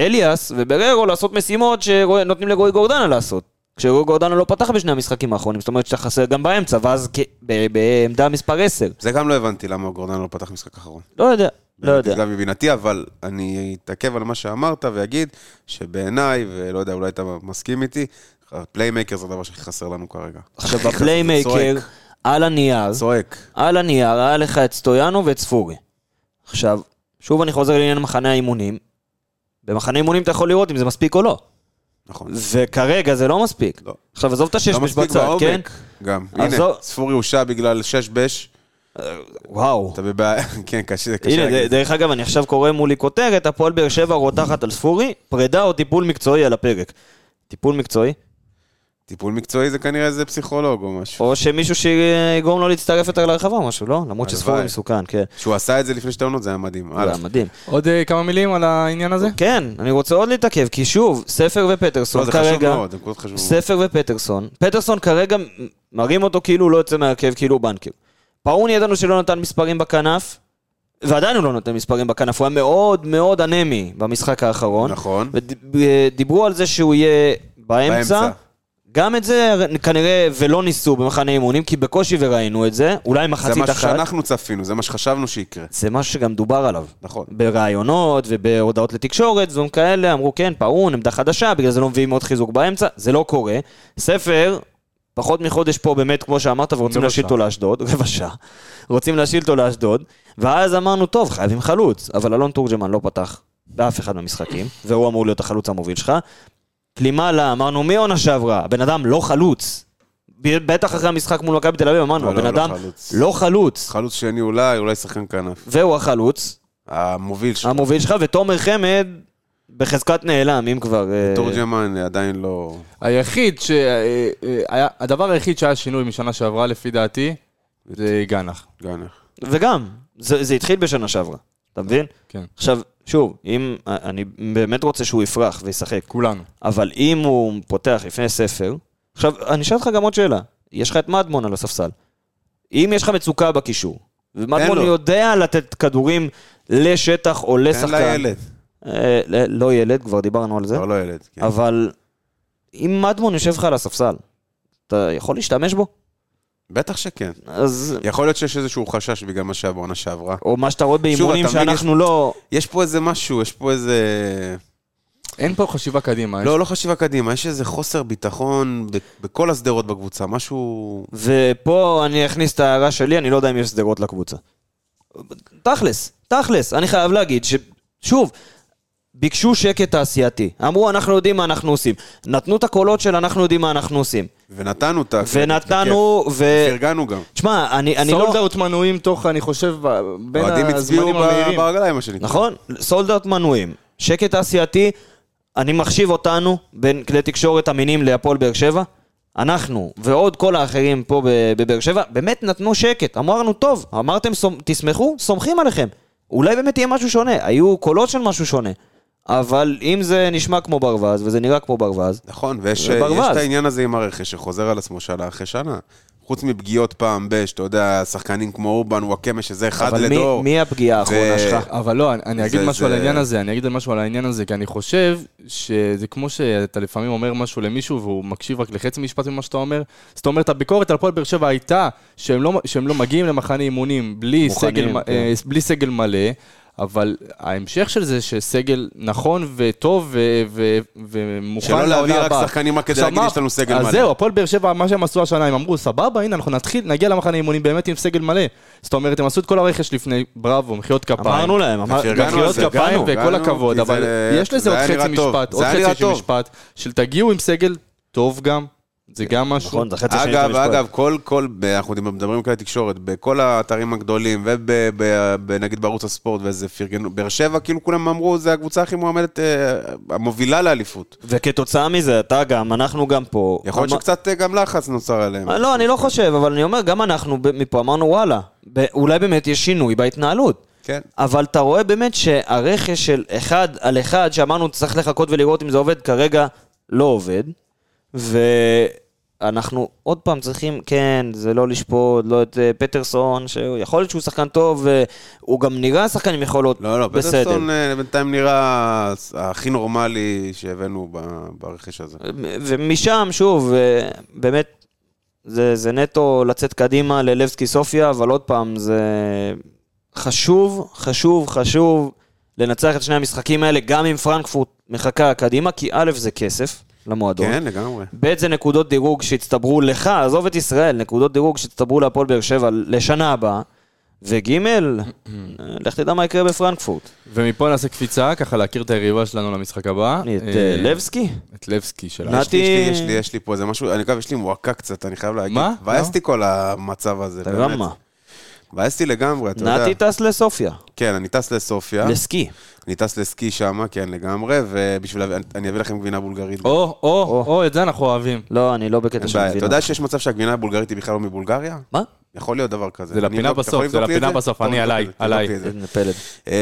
לאליאס ובררו לעשות משימות שנותנים לגוי גורדנה לעשות. כשגוי גורדנה לא פתח בשני המשחקים האחרונים, זאת אומרת שאתה חסר גם באמצע, ואז כ... ב... בעמדה מספר 10. זה גם לא הבנתי למה גורדן לא פתח משחק אחרון. לא יודע, לא יודע. גם מבחינתי, אבל אני אתעכב על מה שאמרת ואגיד שבעיניי, ולא יודע, אולי אתה מסכים איתי, ה playmaker זה הדבר שהכי חסר לנו כרגע. עכשיו ב playmaker, על הנייר, צועק. על הנייר, היה לך את סטויאנו ואת ספורי. עכשיו, שוב אני חוזר לעניין מחנה האימונים. במחנה אימונים אתה יכול לראות אם זה מספיק או לא. נכון. וכרגע זה לא מספיק. לא. עכשיו עזוב את השש לא בש מספיק בצד, כן? בעומק, גם. אז הנה, ספורי הושעה בגלל שש בש, וואו. אתה בבעיה, כן, קשה, קשה הנה, להגיד. דרך אגב, אני עכשיו קורא מולי כותרת, הפועל באר שבע רותחת על ספורי, פרידה או טיפול מקצועי על הפרק. טיפול מקצועי, טיפול מקצועי זה כנראה איזה פסיכולוג או משהו. או שמישהו שיגרום לו להצטרף יותר לרחבה או משהו, לא? למרות שספורי. מסוכן, כן. שהוא עשה את זה לפני שתי עונות, זה היה מדהים. זה. היה מדהים. עוד אה, כמה מילים על העניין הזה? כן, אני רוצה עוד להתעכב, כי שוב, ספר לא, ופטרסון זה חשוב כרגע, מאוד, זה נקודות חשובות. ספר ופטרסון, פטרסון כרגע מראים אותו כאילו הוא לא יוצא מהרכב, כאילו הוא בנקר. פאון ידענו שלא נתן מספרים בכנף, ועדיין הוא לא נותן מספרים בכנף, הוא היה מאוד מאוד אנמי במשחק האחרון. נכון. ודיברו על זה שהוא יהיה באמצע. באמצע. גם את זה כנראה ולא ניסו במחנה אימונים, כי בקושי וראינו את זה, אולי זה מחצית משהו אחת. שאנחנו צפינו, זה מה שחשבנו שיקרה. זה משהו שגם דובר עליו. נכון. בראיונות ובהודעות לתקשורת, דברים כאלה, אמרו כן, פאון, עמדה חדשה, בגלל זה לא מביאים עוד חיזוק באמצע, זה לא קורה. ספר, פחות מחודש פה באמת, כמו שאמרת, ורוצים להשאיל אותו. לאשדוד, רבע שעה. רוצים להשאיל אותו לאשדוד, ואז אמרנו, טוב, חייבים חלוץ, אבל אלון תורג'מן לא פתח באף אחד מהמשחקים, והוא אמור להיות החלוץ המוביל שלך. קלימאלה, אמרנו, מי עונה שעברה? הבן אדם לא חלוץ. בטח אחרי המשחק מול מכבי תל אביב, אמרנו, לא, לא, הבן לא אדם חלוץ. לא חלוץ, חלוץ שני אולי, אולי שחקן כנף. והוא החלוץ, המוביל שלך. המוביל שלך, ותומר חמד בחזקת נעלם, אם כבר... אה, תורג'מן עדיין לא... היחיד ש... אה, אה, הדבר היחיד שהיה שינוי משנה שעברה לפי דעתי, זה גנח. גנח. וגם, זה, זה התחיל בשנה שעברה, אתה מבין? כן. עכשיו, שוב, אם... אני באמת רוצה שהוא יפרח וישחק, כולנו. אבל אם הוא פותח לפני ספר... עכשיו, אני אשאל אותך גם עוד שאלה. יש לך את מדמון על הספסל. אם יש לך מצוקה בקישור, ומדמון. יודע לתת כדורים לשטח או תן לשחקן... לילד. אה, לא ילד, כבר דיברנו על זה. לא, לא ילד. כן. אבל אם מדמון יושב לך על הספסל, אתה יכול להשתמש בו? בטח שכן. אז... יכול להיות שיש איזשהו חשש בגלל מה שהיה בעונה שעברה. או מה שאתה רואה באימונים שאנחנו לא... יש פה איזה משהו, יש פה איזה... אין פה חשיבה קדימה. לא, לא חשיבה קדימה, יש איזה חוסר ביטחון ב- בכל השדרות בקבוצה, משהו... ופה אני אכניס את ההערה שלי, אני לא יודע אם יש שדרות לקבוצה. תכלס, תכלס, אני חייב להגיד ששוב, ביקשו שקט תעשייתי. אמרו, אנחנו יודעים מה אנחנו עושים. נתנו את הקולות של אנחנו יודעים מה אנחנו עושים. ונתנו את ה... ונתנו, ו... פרגנו גם. תשמע, אני, אני לא... אאוט מנויים תוך, אני חושב, בין אוהדים הצביעו הזמנים המהירים. ברגליים, מה שנקרא. נכון? סולד אאוט מנויים. שקט תעשייתי, אני מחשיב אותנו בין כלי תקשורת אמינים להפועל באר שבע. אנחנו ועוד כל האחרים פה ב- בבאר שבע, באמת נתנו שקט. אמרנו, טוב, אמרתם, סומ- תסמכו, סומכים עליכם. אולי באמת יהיה משהו שונה. היו קולות של משהו שונה. אבל אם זה נשמע כמו ברווז, וזה נראה כמו ברווז, נכון, ויש זה יש ברווז. את העניין הזה עם הרכש שחוזר על עצמו שנה אחרי שנה. חוץ מפגיעות פעם ב, שאתה יודע, שחקנים כמו אורבן, וואקמה, שזה אחד אבל מי, לדור. מי הפגיעה האחרונה ו- שלך? אבל לא, אני, אני אגיד זה- משהו זה- על העניין הזה, אני אגיד משהו על העניין הזה, כי אני חושב שזה כמו שאתה לפעמים אומר משהו למישהו והוא מקשיב רק לחצי משפט ממה שאתה אומר. זאת אומרת, הביקורת על הפועל באר שבע הייתה שהם לא, שהם לא מגיעים למחנה אימונים בלי, מוכנים, סגל, כן. אה, בלי סגל מלא. אבל ההמשך של זה שסגל נכון וטוב ו- ו- ומוכן שלא להביא רק הבאה. שחקנים רק כדי להגיד, מה- יש לנו סגל אז מלא. זהו, הפועל באר שבע, מה שהם עשו השנה, הם אמרו, סבבה, הנה, אנחנו נתחיל, נגיע למחנה אימונים באמת עם סגל מלא. זאת אומרת, הם עשו את כל הרכש לפני, בראבו, מחיאות כפיים. אמרנו להם, מחיאות כפיים כפיים. וכל הגענו, הכבוד, אבל זה- יש לזה זה עוד חצי. משפט, עוד חצי. משפט, של תגיעו עם סגל טוב גם, זה גם משהו. נכון, זה חצי שני אגב. אגב, כל, כל, אנחנו מדברים כלי תקשורת, בכל האתרים הגדולים, ונגיד בערוץ הספורט ואיזה פרגנו, באר שבע, כאילו כולם אמרו, זה הקבוצה הכי מועמדת, אה, המובילה לאליפות. וכתוצאה מזה, אתה גם, אנחנו גם פה. יכול להיות שקצת אה, גם לחץ נוצר עליהם. לא, אני לא חושב, אבל אני אומר, גם אנחנו מפה אמרנו, וואלה, אולי באמת יש שינוי בהתנהלות. כן. אבל אתה רואה באמת שהרכש של אחד על אחד, שאמרנו צריך לחכות ולראות אם זה עובד, כרגע לא עובד. אנחנו עוד פעם צריכים, כן, זה לא לשפוט, לא את אה, פטרסון, שיכול להיות שהוא שחקן טוב, והוא גם נראה שחקן עם יכולות לא, לא, בסדר. פטרסון אה, בינתיים נראה הכי נורמלי שהבאנו ברכש הזה. ומשם, שוב, אה, באמת, זה, זה נטו לצאת קדימה ללבסקי סופיה, אבל עוד פעם, זה חשוב, חשוב, חשוב לנצח את שני המשחקים האלה, גם אם פרנקפורט מחכה קדימה, כי א' זה כסף למועדון. כן, לגמרי. ב' זה נקודות דירוג שהצטברו לך, עזוב את ישראל, נקודות דירוג שהצטברו להפועל באר שבע לשנה הבאה. וג', לך תדע מה יקרה בפרנקפורט. ומפה נעשה קפיצה, ככה להכיר את היריבה שלנו למשחק הבא. את אה, אה, לבסקי? את לבסקי שלנו. נתי- יש לי, פה איזה משהו, אני אגב, יש לי מועקה קצת, אני חייב להגיד. מה? מבאס אותי כל המצב הזה, אתה באמת. גם מה? מבאס אותי לגמרי, אתה יודע. נתי טס לסופיה, כן, אני טס לסופיה, לסקי. אני טס לסקי שם, כן, לגמרי, ובשביל... אני אביא לכם גבינה בולגרית. או, או, או, את זה אנחנו אוהבים. לא, אני לא בקטע של בעיה. אתה גבינה. יודע שיש מצב שהגבינה הבולגרית היא בכלל לא מבולגריה? מה? יכול להיות דבר כזה. זה לפינה יכול בסוף, זה לפינה בסוף, אני עליי, זה, עליי. פלד. אמ,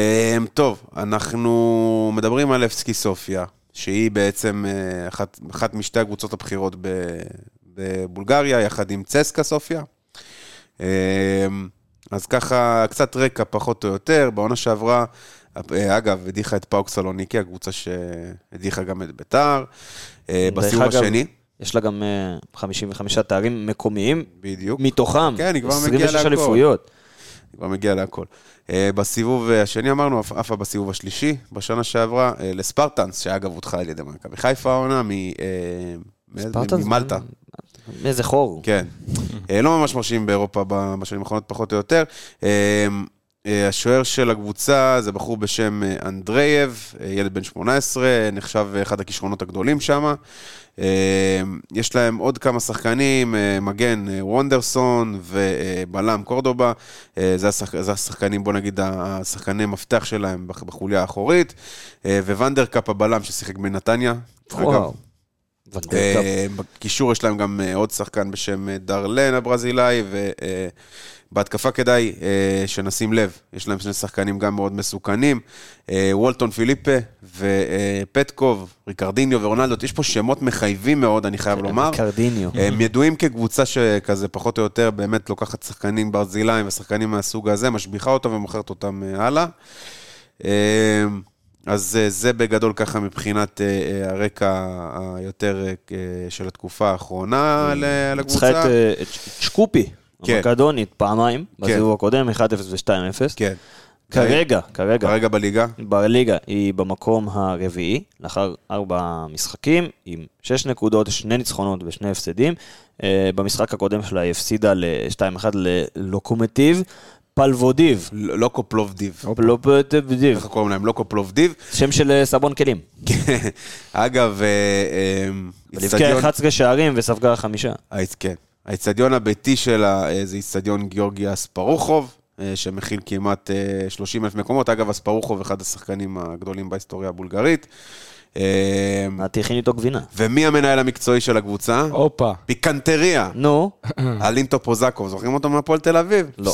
טוב, אנחנו מדברים על אפסקי סופיה, שהיא בעצם אה, אחת, משתי הקבוצות הבכירות ב- בבולגריה, יחד עם צסקה סופיה. אז ככה, קצת רקע פחות או יותר, בעונה שעברה, אה, אגב, הדיחה את פאוק סלוניקי, הקבוצה שהדיחה גם את ביתר, אה, בסיבוב אגב, השני, יש לה גם אה, 55 תארים מקומיים, בדיוק. מתוכם. כן, היא כבר מגיעה 26 להכל. אליפויות. כבר מגיע להכל. אה, בסיבוב השני אמרנו, עפה בסיבוב השלישי, בשנה שעברה, אה, לספרטנס, שאגב הודחה על ידי מכבי חיפה העונה, אה? ממלטה. איזה חור. כן. אה, לא ממש מרשים באירופה בשנים האחרונות, פחות או יותר. אה, אה, השוער של הקבוצה זה בחור בשם אנדרייב, ילד בן 18, נחשב אחד הכישרונות הגדולים שם. יש להם עוד כמה שחקנים, מגן וונדרסון ובלם קורדובה. זה, השחק, זה השחקנים, בוא נגיד, השחקני מפתח שלהם בח- בחוליה האחורית. ואן דר קאפ הבלם ששיחק בנתניה. אגב, וואו. ואן דר קאפ. בקישור יש להם גם אה, עוד שחקן בשם אה, דרלן הברזילאי, ובהתקפה כדאי אה, שנשים לב, יש להם שני שחקנים גם מאוד מסוכנים, וולטון פיליפה ופטקוב, ריקרדיניו ורונלדו, יש פה שמות מחייבים מאוד, אני חייב לומר. קרדיניו. הם ידועים כקבוצה שכזה פחות או יותר באמת לוקחת שחקנים ברזילאים ושחקנים מהסוג הזה, משביחה אותם ומוכרת אותם אה, הלאה. אז אה, זה בגדול ככה מבחינת אה, אה, הרקע היותר של התקופה האחרונה לקבוצה. צריכה את שקופי, כן. המקדונית, פעמיים, בסיבוב הקודם, 1-0 ו-2-0. כן. כרגע, כרגע, כרגע בליגה. בליגה היא במקום הרביעי, לאחר ארבע משחקים, עם שש נקודות, שני ניצחונות ושני הפסדים. במשחק הקודם שלה היא הפסידה ל-2-1 ללוקומטיב פלבודיב. לוקו פלובדיב. פלובדיב, איך קוראים להם? לוקו פלובדיב. שם של אה, סבון כלים. אגב, אה, אה, ולבקיע 11 שערים וספגה חמישה. כן. האיצטדיון הביתי שלה זה איצטדיון גיאורגיה אספרוחוב, אה, שמכיל כמעט 30 אלף מקומות. אגב, אספרוחוב אחד השחקנים הגדולים בהיסטוריה הבולגרית. אה, נתי הכין איתו גבינה. ומי המנהל המקצועי של הקבוצה? הופה. פיקנטריה. נו, אלינטו פוזקוב, זוכרים אותו מהפועל תל אביב? לא.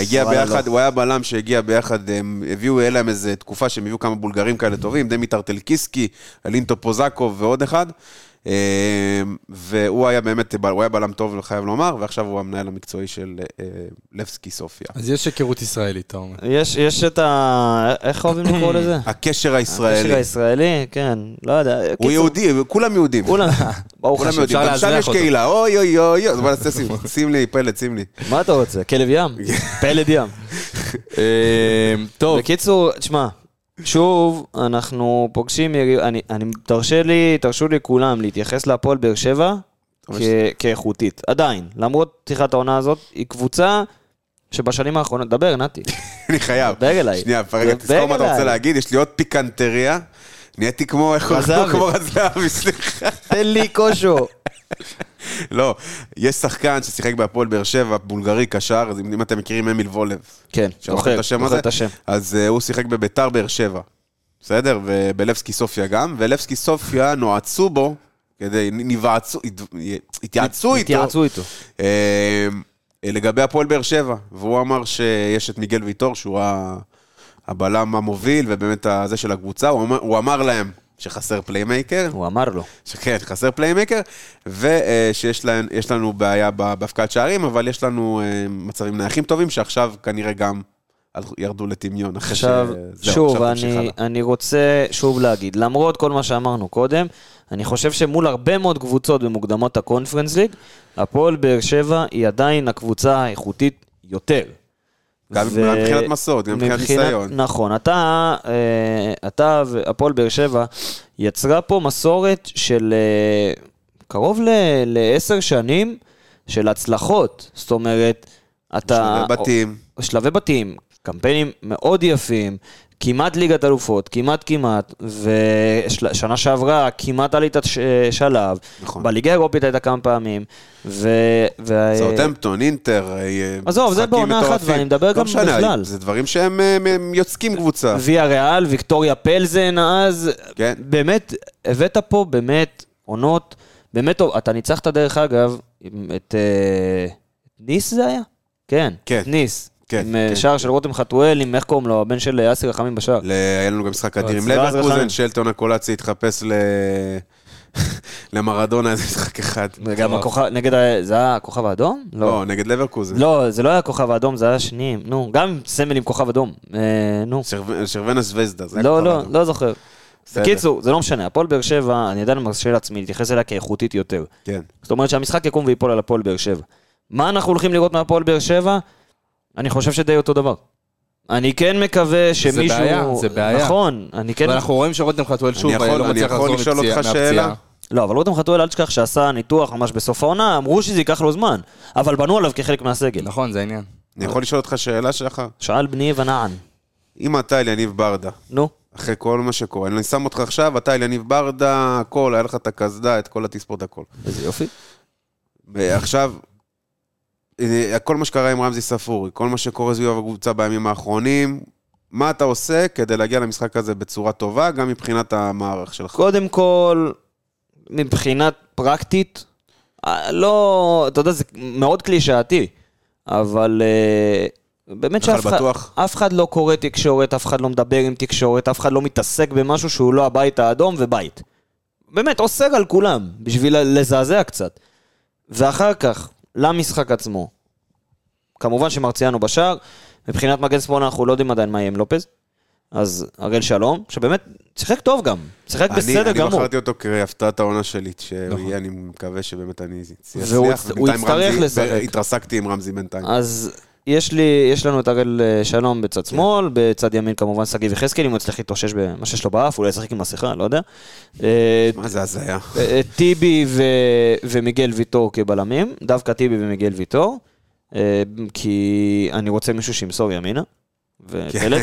הגיע ביחד, לא. הוא היה בלם שהגיע ביחד, הם הביאו, היה להם איזה תקופה שהם הביאו כמה בולגרים כאלה טובים, דמיטר טלקיסקי, אלינטו פוזקוב ועוד אחד. אה, והוא היה באמת, הוא היה בלם טוב, חייב לומר, ועכשיו הוא המנהל המקצועי של אה, לבסקי סופיה. אז יש היכרות ישראלית, אתה אומר. יש, יש את ה... איך אוהבים לקרוא לזה? הקשר הישראלי. הקשר הישראלי, כן, לא יודע. הוא קיצור, יהודי, כולם יהודים. כולם, ברוך כולם השם. גם שם יש. קהילה, אוי אוי אוי, אז בוא נעשה שים, שים לי, פלט, שים לי. מה אתה רוצה? כלב ים? פלד ים. אה, טוב, בקיצור, תשמע, שוב, אנחנו פוגשים, אני, אני, תרשה לי, תרשו לי כולם להתייחס להפועל באר שבע כ- כאיכותית. עדיין, למרות פתיחת העונה הזאת, היא קבוצה שבשנים האחרונות, דבר, נתי. אני חייב. דבר אליי. שנייה, רגע, תזכור מה אתה רוצה. להגיד, יש לי עוד פיקנטריה. נהייתי כמו, איך קוראים. כמו רזאבי, סליחה. תן לי כושו. לא, יש שחקן ששיחק בהפועל באר שבע, בולגרי קשר, אם אתם מכירים אמיל וולב. כן, זוכר, את השם זוכר? את השם. אז אה, הוא שיחק בביתר באר שבע, בסדר? ובלבסקי סופיה גם, ולבסקי סופיה נועצו בו, כדי, נבעצו, התייעצו איתו. התייעצו איתו. אה, לגבי הפועל באר שבע, והוא אמר שיש את מיגל ויטור, שהוא ה- הבלם המוביל, ובאמת זה של הקבוצה, הוא אמר, הוא אמר להם, שחסר פליימייקר, הוא אמר לו. שכן, חסר פליימייקר, ושיש להם- יש לנו בעיה בהפקעת שערים, אבל יש לנו אה, מצבים נייחים טובים, שעכשיו כנראה גם ירדו לטמיון. אחרי עכשיו, ש- שוב, עכשיו אני. אני רוצה שוב להגיד, למרות כל מה שאמרנו קודם, אני חושב שמול הרבה מאוד קבוצות במוקדמות הקונפרנס ליג, הפועל באר שבע היא עדיין הקבוצה האיכותית יותר. גם מבחינת מסורת, גם מבחינת ניסיון. נכון, אתה, אה, אתה והפועל באר שבע יצרה פה מסורת של אה, קרוב ל- לעשר שנים של הצלחות. זאת אומרת, אתה... שלבי בתים. שלבי בתים, קמפיינים מאוד יפים, כמעט ליגת אלופות, כמעט כמעט, ושנה שעברה כמעט עלית ש- שלב, נכון. בליגה האירופית הייתה כמה פעמים, ו... ו... סאוטהמפטון, אינטר, אה, עזוב, זה בעונה אחת. ואני מדבר לא גם משנה, בכלל. זה דברים שהם אה, הם יוצקים קבוצה. ויה ריאל, ויקטוריה פלזן אז, כן. באמת, הבאת פה באמת עונות, באמת טוב, אתה ניצחת דרך אגב, עם- את אה, ניס זה היה? כן, כן. ניס. כן, עם אה, כן. שער של רותם חתואל, עם איך קוראים לו, הבן של אה, אסי רחמים בשער. ל- היה לנו גם משחק אדיר עם רחמים. לברקוזן, שלטון הקולצי התחפש ל... למרדונה, איזה משחק אחד. וגם הכוכב, נגד, זה היה הכוכב האדום? לא, נגד לברקוזן. לא, זה לא היה הכוכב האדום, זה היה שני, נו, גם סמל עם כוכב אדום, אה, נו. שרבנה זווזדה, זה היה לא, כוכב לא, אדום. לא זוכר. בקיצור, זה לא משנה, הפועל באר שבע, אני עדיין מרשה לעצמי להתייחס אליה כאיכותית יותר. כן. זאת אומרת שהמשחק יקום וייפול על הפועל באר שבע. מה אנחנו הולכים לראות מהפועל באר שבע? אני חושב שדי אותו דבר. אני כן מקווה שמישהו... בעיה, זה בעיה. נכון, אני כן... ואנחנו רואים שרותם חתואל שוב יכול- לא אני מצליח יכול לחזור לשאול מפציעה- אותך מהפציעה. שאלה? לא, אבל רותם חתואל, אל תשכח שעשה ניתוח ממש בסוף העונה, אמרו שזה ייקח לו זמן, אבל בנו עליו כחלק מהסגל. נכון, זה העניין. אני יכול לשאול אותך שאלה שלך? שאל בני ונען. אם אתה אליניב ברדה, נו, אחרי כל מה שקורה, אני שם אותך עכשיו, אתה אליניב ברדה, הכל, היה לך את הקסדה, את כל התספורת, הכל. איזה יופי. ועכשיו, כל מה שקרה עם רמזי ספורי, כל מה שקורה סביב הקבוצה בימים האחרונים, מה אתה עושה כדי להגיע למשחק הזה בצורה טובה, גם מבחינת המערך שלך? קודם כל, מבחינת פרקטית, אה, לא, אתה יודע, זה מאוד קלישאתי, אבל אה, באמת שאף אחד. אף אחד לא קורא תקשורת, אף אחד לא מדבר עם תקשורת, אף אחד לא מתעסק במשהו שהוא לא הבית האדום ובית. באמת, אוסר על כולם, בשביל לזעזע קצת. ואחר כך, למשחק עצמו. כמובן שמרציאנו בשער, מבחינת מגן שמאל אנחנו לא יודעים עדיין מה יהיה עם לופז. אז הראל שלום, שבאמת שיחק טוב גם, שיחק אני- בסדר אני גמור. בחרתי אותו כהפתעת העונה שלי, שהוא נכון. יהיה, אני מקווה שבאמת אני אצליח. והוא יצטרך לשחק. התרסקתי עם רמזי בינתיים. אז יש לי, יש לנו את הראל אה, שלום בצד שמאל, בצד ימין כמובן שגיב יחזקאל, אם הוא יצליח להתאושש במה שיש לו באף, אולי ישחק עם מסכה, לא יודע. אה, מה זה הזיה? אה, טיבי ו... ומיגל ויטור כבלמים, דווקא טיבי ומיגל ויטור, כי אני רוצה מישהו שימסור ימינה, ופלד,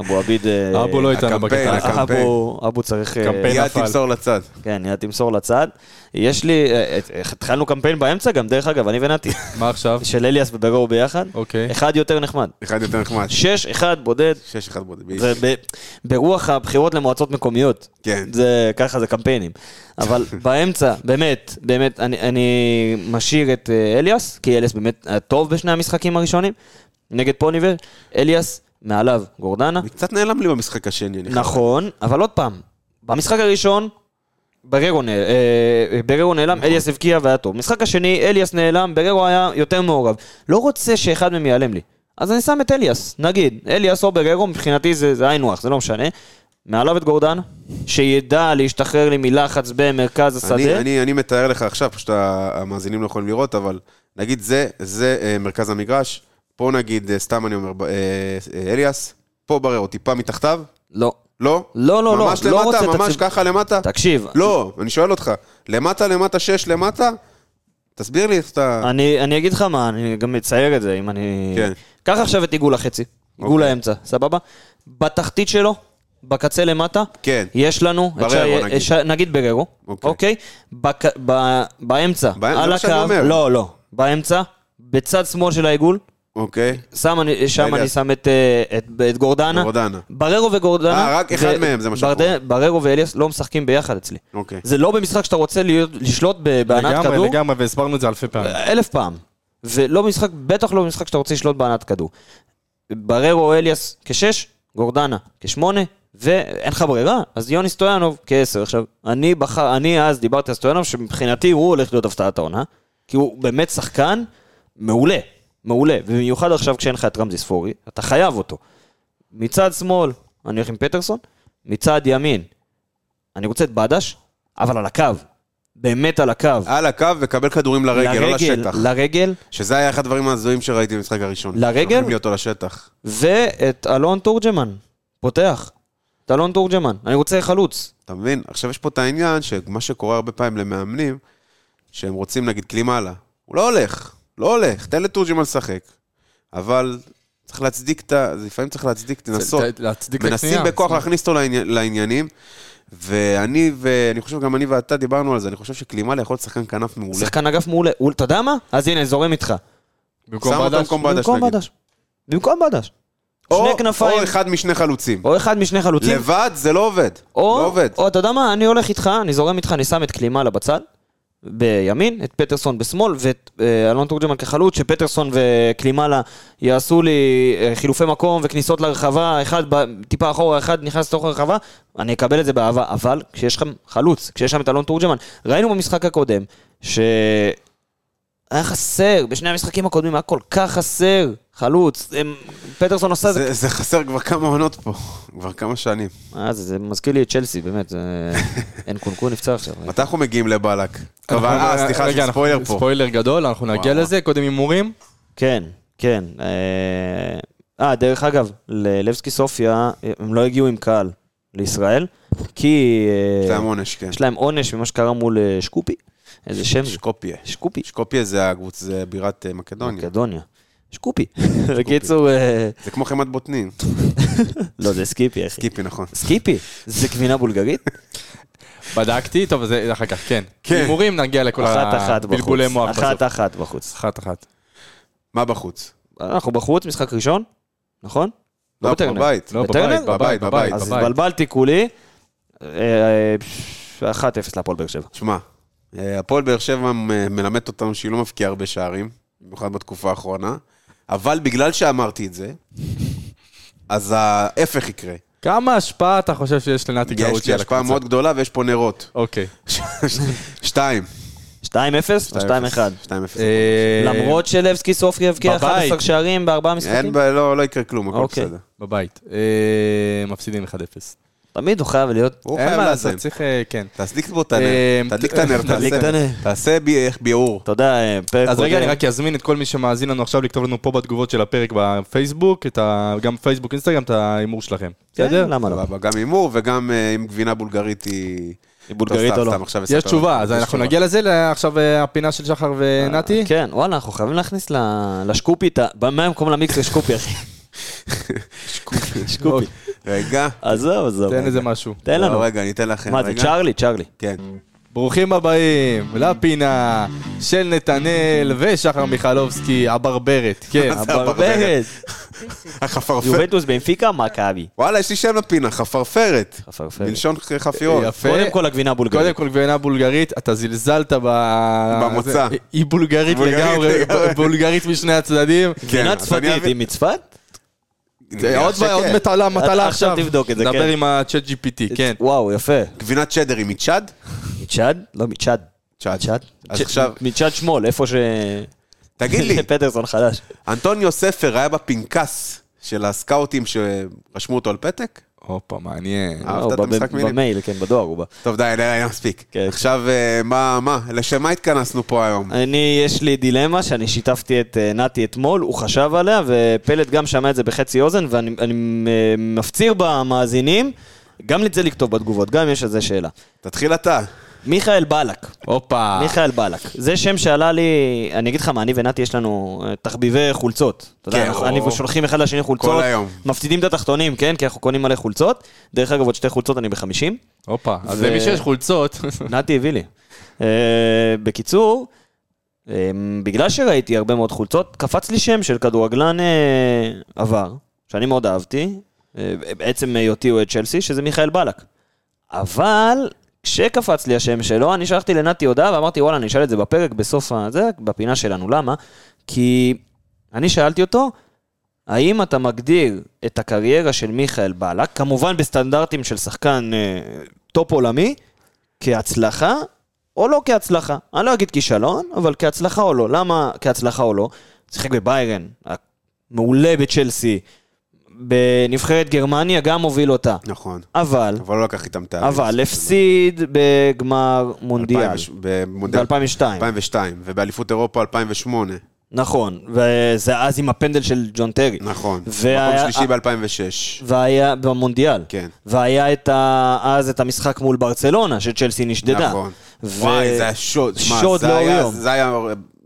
אבו עביד... אה, אבו לא איתנו בקטע. הקמפיין. אבו, צריך... אה, קמפיין. יד נפל. תמסור לצד. כן, יד תמסור לצד. יש לי, אה, התחלנו קמפיין באמצע גם, דרך אגב, אני ונתי, מה עכשיו? של אליאס וברור ביחד. אוקיי. אחד יותר נחמד. אחד יותר נחמד. שש, אחד בודד, שש אחד בודד. וברוח הבחירות למועצות מקומיות. כן. זה, ככה זה קמפיינים. אבל באמצע, באמת, באמת, אני, אני משאיר את אליאס, כי אליאס באמת היה טוב בשני המשחקים הראשונים, נגד פוניבר, אליאס, מעליו גורדנה. קצת נעלם לי במשחק השני. נכון, אבל עוד פעם, במשחק הראשון, בררו, נ- אה, בררו נעלם, נכון. אליאס הבקיע והיה טוב. משחק השני, אליאס נעלם, בררו היה יותר מעורב. לא רוצה שאחד מהם ייעלם לי. אז אני שם את אליאס, נגיד, אליאס או בררו, מבחינתי זה היינו הך, זה לא משנה. מעליו את גורדן, שידע להשתחרר לי מלחץ במרכז השדה. אני, אני, אני מתאר לך עכשיו, פשוט המאזינים לא יכולים לראות, אבל נגיד זה, זה אה, מרכז המגרש, פה נגיד, אה, סתם אני אומר, אה, אה, אליאס, פה בררו, טיפה מתחתיו, לא. לא? לא, לא, לא, ממש לא למטה, ממש הציב- ככה למטה? תקשיב, לא, אני שואל אותך, למטה, למטה, שש, למטה? תסביר לי איך אתה... אני, אני אגיד לך מה, אני גם מצייר את זה, אם אני... כן. קח עכשיו את עיגול החצי, עיגול אוקיי. האמצע, סבבה? בתחתית שלו, בקצה למטה, כן. יש לנו, בררו, נגיד. ש- נגיד בררו, אוקיי. אוקיי? בק, ב, באמצע, באמצע, על הקו. לא, לא, באמצע, בצד שמאל של העיגול, אוקיי. שם אני, שם. אני שם את, אה, את, את גורדנה. גורדנה. בררו וגורדנה. אה, רק אחד מהם, זה מה שאנחנו ברדה- בררו ואליאס לא משחקים ביחד אצלי. אוקיי. זה לא במשחק שאתה רוצה להיות, לשלוט ב- בהנעת לגמרי, כדור. לגמרי, והסברנו את זה אלפי פעמים. אלף פעם. ולא במשחק, בטח לא במשחק שאתה רוצה לשלוט בהנעת כדור. בררו אליאס כשש, גורדנה כשמונה, ואין לך ברירה, אז יוני סטויאנוב כעשר. עכשיו, אני בחר, אני אז דיברתי על סטויאנוב, שמבחינתי הוא הולך להיות הפתעת העונה, כי הוא באמת שחקן מעולה, מעולה, ובמיוחד עכשיו כשאין לך את רמזי ספורי, אתה חייב אותו. מצד שמאל, אני הולך עם פטרסון, מצד ימין, אני רוצה את בדש, אבל על הקו, באמת על הקו. על הקו וקבל כדורים לרגל, לא לשטח. לרגל, שזה היה אחד הדברים ההזויים שראיתי במשחק הראשון. לרגל? שולחים לי אותו לשטח. ואת אלון תורג'מן, פותח. את אלון תורג'מן, אני רוצה חלוץ. אתה מבין? עכשיו יש פה את העניין, שמה שקורה הרבה פעמים למאמנים, שהם רוצים נגיד כלי מעלה. הוא לא הולך, לא הולך, תן לתורג'מן לשחק. אבל צריך להצדיק את ה... לפעמים צריך להצדיק, לנסות. להצדיק את מנסים הקנייה, בכוח. להכניס אותו לעני- לעניינים. ואני, ואני חושב גם אני ואתה דיברנו על זה, אני חושב שקלימאלה יכול להיות שחקן כנף מעולה. שחקן אגף מעולה. אתה יודע מה? אז הנה, זורם איתך. במקום. בדש. במקום בדש. או- שני כנפיים. או אחד משני חלוצים. או אחד משני חלוצים. לבד זה לא עובד. או, לא עובד. או אתה יודע מה, אני הולך איתך, אני זורם איתך, אני שם את קלימאלה בצד, בימין, את פטרסון בשמאל, ואת אה, אלון תורג'מן כחלוץ, שפטרסון וקלימאלה יעשו לי אה, חילופי מקום וכניסות לרחבה, אחד טיפה אחורה, אחד נכנס לתוך הרחבה, אני אקבל את זה באהבה, אבל כשיש לכם חלוץ, כשיש שם את אלון תורג'מן, ראינו במשחק הקודם, ש... היה חסר, בשני המשחקים הקודמים היה כל כך חסר חלוץ, הם, פטרסון עשה את זה זה, חסר כבר כמה עונות פה, כבר כמה שנים. אה, זה, זה מזכיר לי את צ'לסי, באמת. אין קונקון נפצע עכשיו. מתי אנחנו מגיעים לבלק? אה, סליחה, רגע, ספוילר פה. ספוילר גדול, אנחנו נגיע וואו. לזה, קודם הימורים. כן, כן. אה, אה, דרך אגב, ללבסקי סופיה, הם לא הגיעו עם קהל לישראל, כי... אה, זה עונש, כן. יש להם עונש ממה שקרה מול אה, שקופי. איזה שם זה? שקופיה. שקופי. שקופיה זה הקבוצה, זה בירת אה, מקדוניה. מקדוניה. שקופי. בקיצור, אה, זה כמו חמת בוטנין. לא, זה סקיפי, אחי. סקיפי, נכון. סקיפי? זה גבינה בולגרית? בדקתי, טוב, זה אחר כך, כן. כן. הימורים, נגיע לכל אחת אחת הבלבולי. מוח אחת בסוף. אחת בחוץ. אחת אחת. מה בחוץ? אנחנו בחוץ, משחק ראשון, נכון? לא. בבית. לא, בטרנר? בבית, בבית, בבית. אז בבית. התבלבלתי כולי. אה, אה, 1-0 להפועל באר שבע. תשמע, אה, הפועל באר שבע מ- מלמדת אותנו שהיא לא מבקיעה הרבה שערים, במיוחד בתקופה האחרונה, אבל בגלל שאמרתי את זה, אז ההפך יקרה. כמה השפעה אתה חושב שיש לנתי יש קאוצ'י לי על השפעה הקבוצה? מאוד גדולה ויש פה נרות. אוקיי. שתיים. 2-0 או 2-1? 2-0. אה, למרות שלבסקי סופי הבקיע בבית. 11 שערים בארבעה משחקים? אין, לא לא יקרה כלום, הכל אוקיי. בסדר. בבית. אה, מפסידים 1-0. תמיד הוא חייב להיות... הוא חייב. לעשות, צריך... אה, כן. תדליק בו את הנר, אה, תדליק את הנר, תדליק את תעשה- הנר. תעשה בי- איך ביעור. תודה, אה, פרק אז רגע. אני רק אזמין את כל מי שמאזין לנו עכשיו לכתוב לנו פה בתגובות של הפרק בפייסבוק, גם פייסבוק, אינסטגרם, את ההימור שלכם. כן, בסדר? למה לא? גם הימור וגם אה, אם גבינה בולגרית היא... היא בולגרית או לא? יש תשובה. אז אנחנו. נגיע לזה, עכשיו אה, הפינה של שחר ונתי. כן, וואלה, אנחנו חייבים להכניס ל- לשקופי את ה... מה במקום למיקס לשקופי, אחי? שקופי. רגע. עזוב, עזוב. תן איזה משהו. תן לא, לנו. רגע, אני אתן לכם. מה זה. צ'ארלי? צ'ארלי. כן. ברוכים הבאים לפינה של נתנאל ושחר מיכלובסקי, הברברת. כן, הברברת? החפרפרת. יובנטוס בנפיקה, מכבי. וואלה, יש לי שם לפינה, חפרפרת. חפרפרת. מלשון חפירות. יפה. קודם כל הגבינה הבולגרית. קודם כל גבינה בולגרית, אתה זלזלת ב... במוצא. היא בולגרית לגמרי. בולגרית משני הצדדים. גבינה אני צפתית היא מצפת? זה עוד שכן. עוד מטלה, מטלה עכשיו עכשיו. תבדוק את זה, דבר כן. עם ה-chat GPT, כן. וואו, יפה. גבינת צ'דר היא מצ'אד? מצ'אד? לא, מצ'אד. צ'אד. צ'אד? אז עכשיו, מצ'אד שמאל, איפה ש... תגיד לי, פטרסון חדש. אנטוניו ספר היה בפנקס של הסקאוטים שרשמו אותו על פתק? הופה, מעניין. אהבת הוא את בא המשחק מילים? במייל, כן, בדואר הוא בא. טוב, די, די, די, מספיק. כן. עכשיו, אה, מה, מה? לשם מה התכנסנו פה היום? אני, יש לי דילמה שאני שיתפתי את אה, נתי אתמול, הוא חשב עליה, ופלט גם שמע את זה בחצי אוזן, ואני אני, אה, מפציר במאזינים, גם את זה לכתוב בתגובות, גם אם יש על זה שאלה. תתחיל אתה. מיכאל בלק. הופה. מיכאל בלק. זה שם שעלה לי, אני אגיד לך מה, אני ונתי יש לנו אה, תחביבי חולצות. אתה יודע, כן, אנחנו- שולחים אחד לשני חולצות. כל היום. מפסידים את התחתונים, כן? כי אנחנו קונים מלא חולצות. דרך אגב, עוד שתי חולצות אני בחמישים. הופה. אז למי שיש חולצות, נתי הביא לי. אה, בקיצור, אה, בגלל שראיתי הרבה מאוד חולצות, קפץ לי שם של כדורגלן עבר, שאני מאוד אהבתי, אה, בעצם היותי אוהד צ'לסי, שזה מיכאל בלק. אבל כשקפץ לי השם שלו, אני שלחתי לנתי הודעה ואמרתי, וואלה, אני אשאל את זה בפרק בסוף הזה, בפינה שלנו. למה? כי אני שאלתי אותו, האם אתה מגדיר את הקריירה של מיכאל בלק, כמובן בסטנדרטים של שחקן אה, טופ עולמי, כהצלחה או לא כהצלחה? אני לא אגיד כישלון, אבל כהצלחה או לא. למה כהצלחה או לא? שיחק בביירן, מעולה בצ'לסי, בנבחרת גרמניה גם הוביל אותה. נכון. אבל, אבל לא לקח איתם הביא. אבל הפסיד בגמר מונדיאל. במונדיאל ב-2002. 2002, ובאליפות אירופה 2008. נכון, וזה אז עם הפנדל של ג'ון טרי. נכון. והיה- מקום שלישי ב-2006. והיה במונדיאל. כן. והיה את ה... אז את המשחק מול ברצלונה, שצ'לסי נשדדה. נכון. ו- וואי, זה היה שוד. שוד לאור יום. זה היה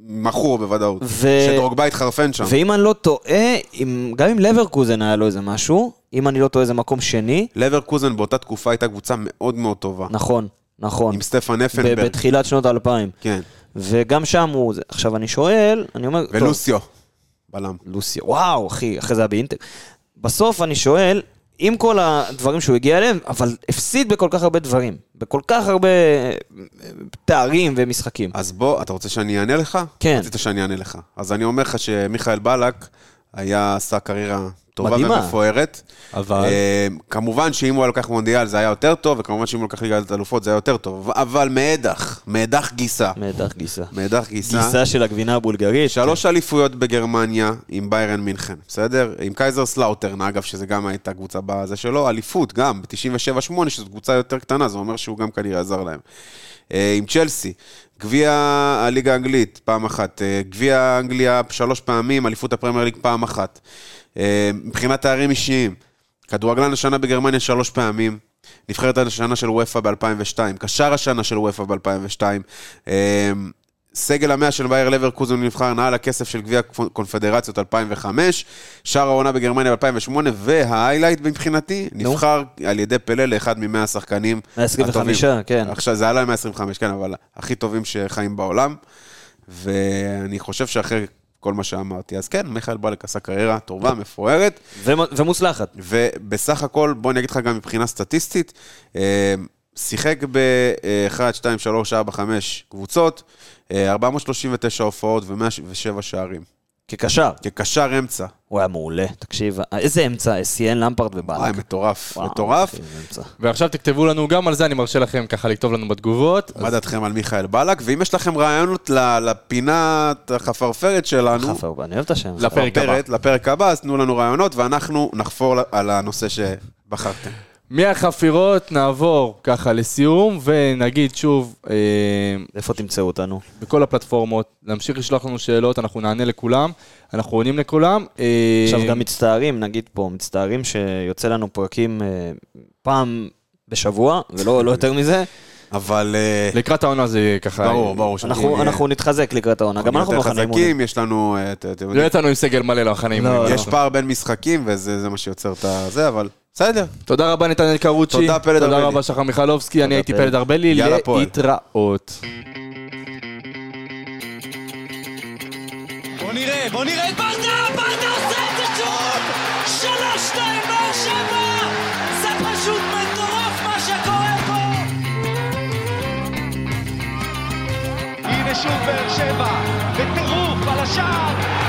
מכור בוודאות. ו- שדרוגבה התחרפן שם. ואם אני לא טועה, אם, גם אם לברקוזן היה לו איזה משהו, אם אני לא טועה זה מקום שני, לברקוזן באותה תקופה הייתה קבוצה מאוד מאוד טובה. נכון, נכון. עם סטפן ב- אפנברג. בתחילת שנות האלפיים. כן. וגם שם הוא... עכשיו אני שואל, אני אומר... טוב, ולוסיו. בלם. לוסיו, וואו, אחי, אחרי זה היה באינטר. בסוף אני שואל, עם כל הדברים שהוא הגיע אליהם, אבל הפסיד בכל כך הרבה דברים. בכל כך הרבה אה, תארים ומשחקים. אז בוא, אתה רוצה שאני אענה לך? כן. רצית שאני אענה לך. אז אני אומר לך שמיכאל בלק היה עשה קריירה טובה מדהימה. ומפוארת. אבל- אה, כמובן שאם הוא היה לוקח מונדיאל זה היה יותר טוב, וכמובן שאם הוא לקח ליגת אלופות זה היה יותר טוב. אבל מאידך, מאידך גיסא. מאידך גיסא. מאידך גיסא. גיסה של הגבינה הבולגרית. שלוש אליפויות בגרמניה עם ביירן מינכן, בסדר? עם קייזרסלאוטרן, אגב, שזה גם הייתה קבוצה בזה שלו, אליפות גם, ב-97-8, שזו קבוצה יותר קטנה, זה אומר שהוא גם כנראה עזר להם. אה, עם צ'לסי, גביע הליגה האנגלית, פעם אחת, אה, גביע אנגליה שלוש פעמים, אליפות הפרמייר ליג פעם אחת. אה, מבחינת תארים אישיים, כדורגלן השנה בגרמניה שלוש פעמים. נבחרת השנה של וופא ב-2002, קשר השנה של וופא ב-2002. סגל המאה של בייר לברקוזן נבחר נעל הכסף של גביע קונפדרציות 2005, שער העונה בגרמניה ב-2008, וההיילייט מבחינתי נבחר על ידי פלא לאחד ממאה השחקנים 125, הטובים. כן. עכשיו זה עלה ל-125, כן, אבל הכי טובים שחיים בעולם, ואני חושב שאחרי כל מה שאמרתי, אז כן, מיכאל בלק עשה קריירה טובה, מפוארת, ומ- ומוצלחת. ובסך הכל, בוא אני אגיד לך גם מבחינה סטטיסטית, אה, שיחק ב-1, 2, 3, 4, 5 קבוצות, אה, 439 הופעות ו-107 שערים. כקשר. כקשר אמצע. הוא היה מעולה, תקשיב. איזה אמצע? סי.אן, למפרד ובאלק. וואי, מטורף, וואו, מטורף. ועכשיו תכתבו לנו גם על זה, אני מרשה לכם ככה לכתוב לנו בתגובות. מה דעתכם על מיכאל בלק? ואם יש לכם רעיונות לפינת החפרפרת שלנו, חפר, אני אוהב את השם. הזה. לפרק הבא. לפרק, לפרק הבא, אז תנו לנו רעיונות, ואנחנו נחפור על הנושא שבחרתם. מהחפירות נעבור ככה לסיום, ונגיד שוב, אה, איפה תמצאו אותנו? בכל הפלטפורמות, להמשיך לשלוח לנו שאלות, אנחנו נענה לכולם, אנחנו עונים לכולם. אה, עכשיו גם מצטערים, נגיד פה, מצטערים שיוצא לנו פרקים אה, פעם בשבוע, ולא לא יותר מזה. אבל אה, לקראת העונה זה ככה... ברור, ברור. שאנחנו אנחנו אנחנו נתחזק לקראת העונה, גם אנחנו יותר מחנה אימונים. חזקים, יש לנו, אה, לא יצאנו עם סגל מלא למחנה אימונים. לא, יש פער בין משחקים, וזה זה מה שיוצר את זה, אבל בסדר. תודה רבה נתנאל קרוצ'י. תודה, פלד תודה ארבלי. רבה שחר מיכלובסקי, אני הייתי פלד. ארבלי, יאללה, הפועל. להתראות. בוא נראה, בוא נראה את ברדה, הנה שוב באר שבע, בטירוף על השער!